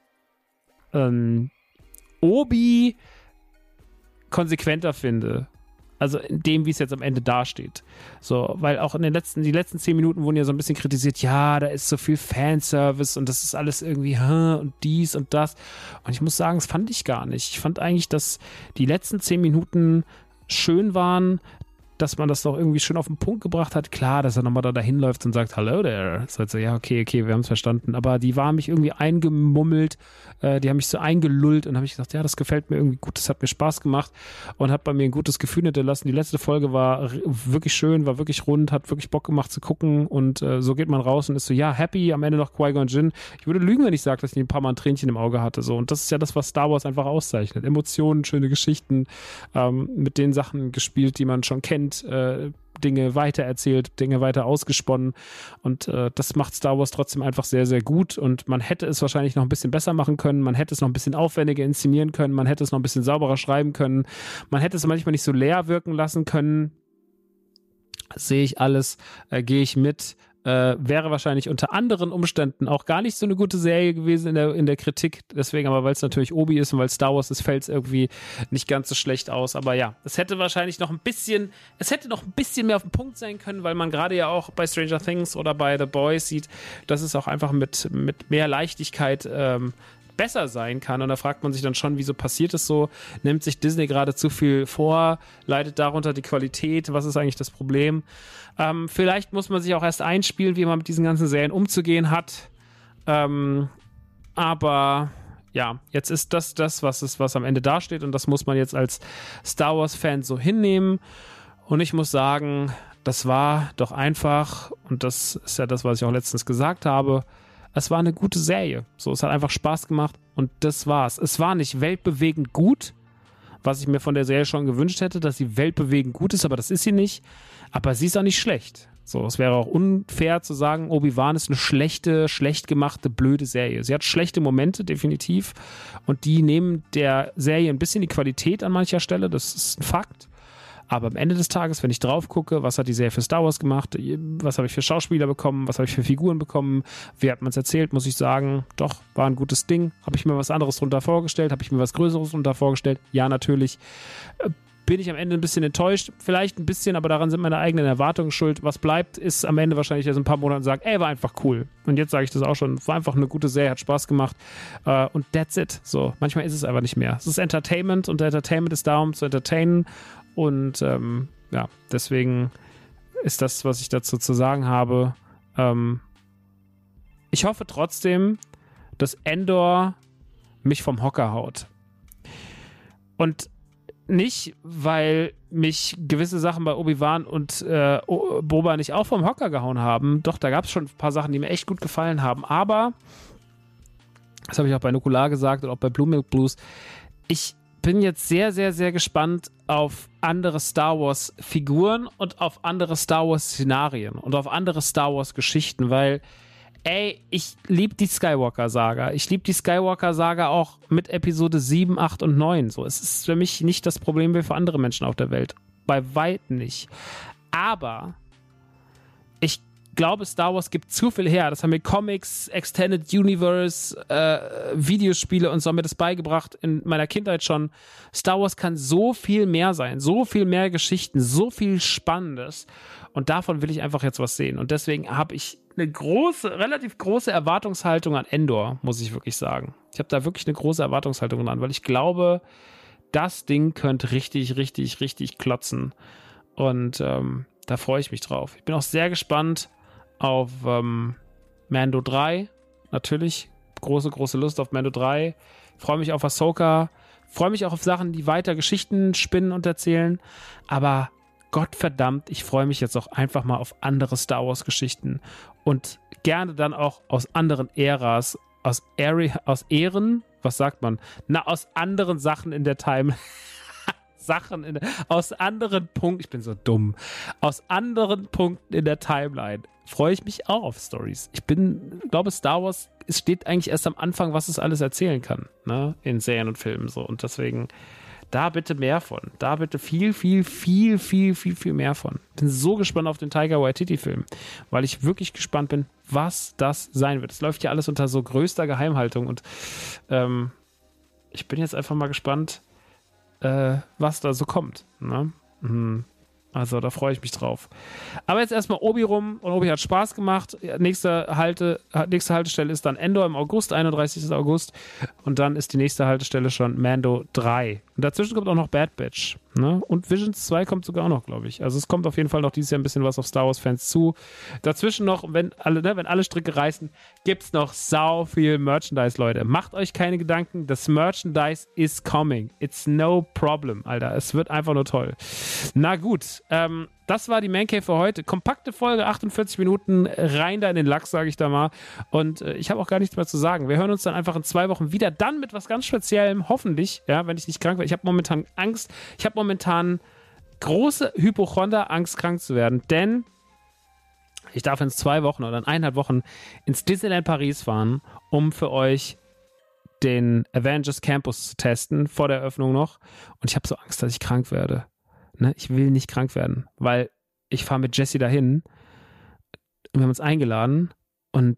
ähm, Obi konsequenter finde. Also in dem, wie es jetzt am Ende dasteht. So, weil auch in den letzten, die letzten zehn Minuten wurden ja so ein bisschen kritisiert, ja, da ist so viel Fanservice und das ist alles irgendwie, hm, und dies und das. Und ich muss sagen, das fand ich gar nicht. Ich fand eigentlich, dass die letzten zehn Minuten schön waren, dass man das doch irgendwie schön auf den Punkt gebracht hat. Klar, dass er nochmal da dahin läuft und sagt, hello there. So, also, ja, okay, okay, wir haben es verstanden. Aber die waren mich irgendwie eingemummelt, äh, die haben mich so eingelullt und habe ich gesagt, ja, das gefällt mir irgendwie gut, das hat mir Spaß gemacht und hat bei mir ein gutes Gefühl hinterlassen. Die letzte Folge war wirklich schön, war wirklich rund, hat wirklich Bock gemacht zu gucken und äh, so geht man raus und ist so, ja, happy, am Ende noch Qui-Gon Jinn. Ich würde lügen, wenn ich sage, dass ich ein paar Mal ein Tränchen im Auge hatte. So. Und das ist ja das, was Star Wars einfach auszeichnet. Emotionen, schöne Geschichten, ähm, mit den Sachen gespielt, die man schon kennt äh, Dinge weitererzählt, Dinge weiter ausgesponnen. Und äh, das macht Star Wars trotzdem einfach sehr, sehr gut. Und man hätte es wahrscheinlich noch ein bisschen besser machen können. Man hätte es noch ein bisschen aufwendiger inszenieren können. Man hätte es noch ein bisschen sauberer schreiben können. Man hätte es manchmal nicht so leer wirken lassen können. Sehe ich alles, äh, gehe ich mit äh, wäre wahrscheinlich unter anderen Umständen auch gar nicht so eine gute Serie gewesen in der, in der Kritik. Deswegen, aber weil es natürlich Obi ist und weil Star Wars ist, fällt es irgendwie nicht ganz so schlecht aus. Aber ja, es hätte wahrscheinlich noch ein bisschen, es hätte noch ein bisschen mehr auf den Punkt sein können, weil man gerade ja auch bei Stranger Things oder bei The Boys sieht, dass es auch einfach mit, mit mehr Leichtigkeit ähm, besser sein kann. Und da fragt man sich dann schon, wieso passiert es so? Nimmt sich Disney gerade zu viel vor? Leidet darunter die Qualität? Was ist eigentlich das Problem? Ähm, vielleicht muss man sich auch erst einspielen, wie man mit diesen ganzen Serien umzugehen hat. Ähm, aber ja, jetzt ist das das, was ist, was am Ende dasteht und das muss man jetzt als Star Wars-Fan so hinnehmen. Und ich muss sagen, das war doch einfach, und das ist ja das, was ich auch letztens gesagt habe, es war eine gute Serie. So, es hat einfach Spaß gemacht und das war's. Es war nicht weltbewegend gut, was ich mir von der Serie schon gewünscht hätte, dass sie weltbewegend gut ist, aber das ist sie nicht. Aber sie ist auch nicht schlecht. So, es wäre auch unfair zu sagen, Obi-Wan ist eine schlechte, schlecht gemachte, blöde Serie. Sie hat schlechte Momente, definitiv. Und die nehmen der Serie ein bisschen die Qualität an mancher Stelle. Das ist ein Fakt. Aber am Ende des Tages, wenn ich drauf gucke, was hat die Serie für Star Wars gemacht, was habe ich für Schauspieler bekommen, was habe ich für Figuren bekommen, wie hat man es erzählt, muss ich sagen, doch, war ein gutes Ding. Habe ich mir was anderes drunter vorgestellt? Habe ich mir was Größeres drunter vorgestellt? Ja, natürlich. Bin ich am Ende ein bisschen enttäuscht, vielleicht ein bisschen, aber daran sind meine eigenen Erwartungen schuld. Was bleibt, ist am Ende wahrscheinlich erst ein paar Monate sagen, ey, war einfach cool. Und jetzt sage ich das auch schon, war einfach eine gute Serie, hat Spaß gemacht uh, und that's it. So, manchmal ist es einfach nicht mehr. Es ist Entertainment und Entertainment ist da, um zu entertainen und ähm, ja, deswegen ist das, was ich dazu zu sagen habe. Ähm, ich hoffe trotzdem, dass Endor mich vom Hocker haut. Und nicht, weil mich gewisse Sachen bei Obi-Wan und äh, Boba nicht auch vom Hocker gehauen haben. Doch, da gab es schon ein paar Sachen, die mir echt gut gefallen haben. Aber, das habe ich auch bei Nukular gesagt und auch bei Blue Milk Blues, ich bin jetzt sehr, sehr, sehr gespannt auf andere Star Wars Figuren und auf andere Star Wars Szenarien und auf andere Star Wars Geschichten, weil Ey, ich liebe die Skywalker-Saga. Ich liebe die Skywalker-Saga auch mit Episode 7, 8 und 9. So, es ist für mich nicht das Problem wie für andere Menschen auf der Welt. Bei weitem nicht. Aber ich glaube, Star Wars gibt zu viel her. Das haben mir Comics, Extended Universe, äh, Videospiele und so haben mir das beigebracht in meiner Kindheit schon. Star Wars kann so viel mehr sein, so viel mehr Geschichten, so viel Spannendes. Und davon will ich einfach jetzt was sehen. Und deswegen habe ich eine große, relativ große Erwartungshaltung an Endor, muss ich wirklich sagen. Ich habe da wirklich eine große Erwartungshaltung an, weil ich glaube, das Ding könnte richtig, richtig, richtig klotzen. Und ähm, da freue ich mich drauf. Ich bin auch sehr gespannt, auf ähm, Mando 3. Natürlich. Große, große Lust auf Mando 3. Freue mich auf Ahsoka. Freue mich auch auf Sachen, die weiter Geschichten spinnen und erzählen. Aber Gottverdammt, ich freue mich jetzt auch einfach mal auf andere Star Wars Geschichten. Und gerne dann auch aus anderen Äras, aus, Area, aus Ehren, was sagt man? Na, aus anderen Sachen in der Time. Sachen in, aus anderen Punkten, ich bin so dumm, aus anderen Punkten in der Timeline freue ich mich auch auf Stories. Ich bin, glaube Star Wars, es steht eigentlich erst am Anfang, was es alles erzählen kann, ne, in Serien und Filmen so und deswegen da bitte mehr von. Da bitte viel, viel, viel, viel, viel, viel mehr von. Bin so gespannt auf den Tiger Waititi-Film, weil ich wirklich gespannt bin, was das sein wird. Es läuft ja alles unter so größter Geheimhaltung und ähm, ich bin jetzt einfach mal gespannt, äh, was da so kommt. Ne? Mhm. Also da freue ich mich drauf. Aber jetzt erstmal Obi rum und Obi hat Spaß gemacht. Nächste, Halte, nächste Haltestelle ist dann Endor im August, 31. August. Und dann ist die nächste Haltestelle schon Mando 3. Und dazwischen kommt auch noch Bad Batch. Ne? Und Visions 2 kommt sogar auch noch, glaube ich. Also es kommt auf jeden Fall noch dieses Jahr ein bisschen was auf Star Wars-Fans zu. Dazwischen noch, wenn alle, ne, wenn alle Stricke reißen, gibt es noch sau viel Merchandise, Leute. Macht euch keine Gedanken, das Merchandise is coming. It's no problem, Alter. Es wird einfach nur toll. Na gut, ähm, das war die Mancave für heute. Kompakte Folge, 48 Minuten, rein da in den Lachs, sage ich da mal. Und äh, ich habe auch gar nichts mehr zu sagen. Wir hören uns dann einfach in zwei Wochen wieder. Dann mit was ganz Speziellem, hoffentlich, ja, wenn ich nicht krank werde. Ich habe momentan Angst. Ich habe momentan große Hypochonder, Angst, krank zu werden. Denn ich darf in zwei Wochen oder in eineinhalb Wochen ins Disneyland Paris fahren, um für euch den Avengers Campus zu testen, vor der Eröffnung noch. Und ich habe so Angst, dass ich krank werde. Ne? Ich will nicht krank werden, weil ich fahre mit Jesse dahin. Wir haben uns eingeladen und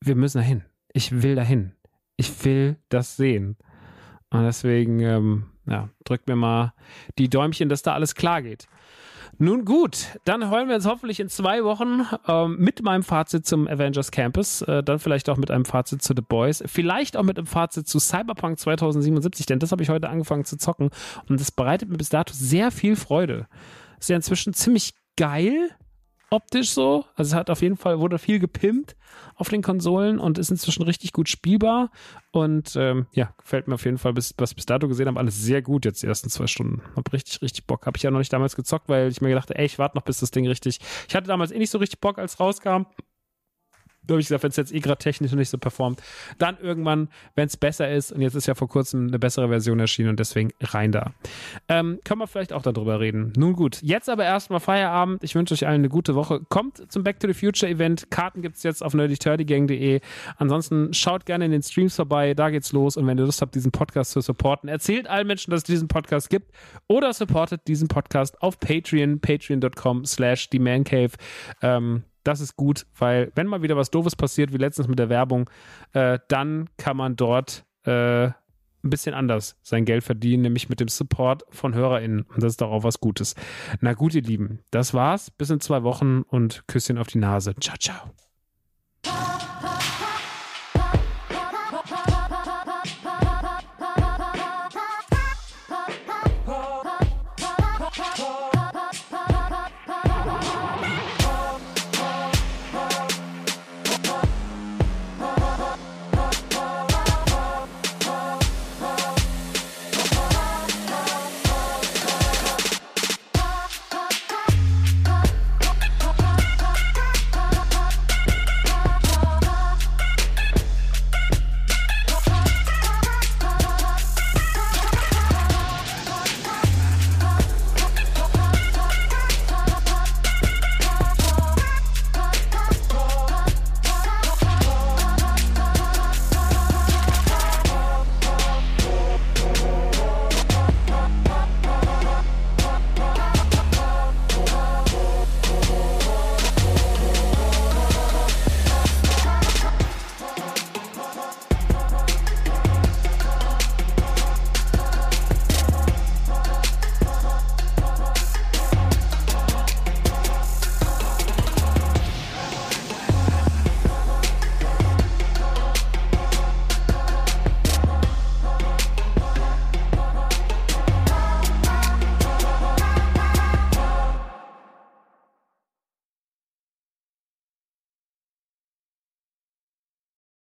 wir müssen dahin. Ich will dahin. Ich will das sehen. Und deswegen, ähm, ja, drückt mir mal die Däumchen, dass da alles klar geht. Nun gut, dann hören wir uns hoffentlich in zwei Wochen ähm, mit meinem Fazit zum Avengers Campus, äh, dann vielleicht auch mit einem Fazit zu The Boys, vielleicht auch mit einem Fazit zu Cyberpunk 2077, denn das habe ich heute angefangen zu zocken und das bereitet mir bis dato sehr viel Freude. Ist ja inzwischen ziemlich geil, optisch so. Also es hat auf jeden Fall, wurde viel gepimpt auf den Konsolen und ist inzwischen richtig gut spielbar. Und ähm, ja, gefällt mir auf jeden Fall, bis, was bis dato gesehen habe, alles sehr gut jetzt die ersten zwei Stunden. Hab richtig, richtig Bock. Habe ich ja noch nicht damals gezockt, weil ich mir gedacht ey, ich warte noch, bis das Ding richtig. Ich hatte damals eh nicht so richtig Bock, als rauskam habe ich gesagt, wenn es jetzt eh gerade technisch nicht so performt, dann irgendwann, wenn es besser ist, und jetzt ist ja vor kurzem eine bessere Version erschienen und deswegen rein da. Ähm, können wir vielleicht auch darüber reden. Nun gut, jetzt aber erstmal Feierabend. Ich wünsche euch allen eine gute Woche. Kommt zum Back to the Future Event. Karten gibt es jetzt auf nerdyturdygang.de. Ansonsten schaut gerne in den Streams vorbei, da geht's los. Und wenn ihr Lust habt, diesen Podcast zu supporten, erzählt allen Menschen, dass es diesen Podcast gibt oder supportet diesen Podcast auf Patreon, patreon.com slash die Mancave. Ähm, das ist gut, weil wenn mal wieder was Doofes passiert, wie letztens mit der Werbung, äh, dann kann man dort äh, ein bisschen anders sein Geld verdienen, nämlich mit dem Support von HörerInnen. Und das ist doch auch was Gutes. Na gut, ihr Lieben, das war's. Bis in zwei Wochen und Küsschen auf die Nase. Ciao, ciao.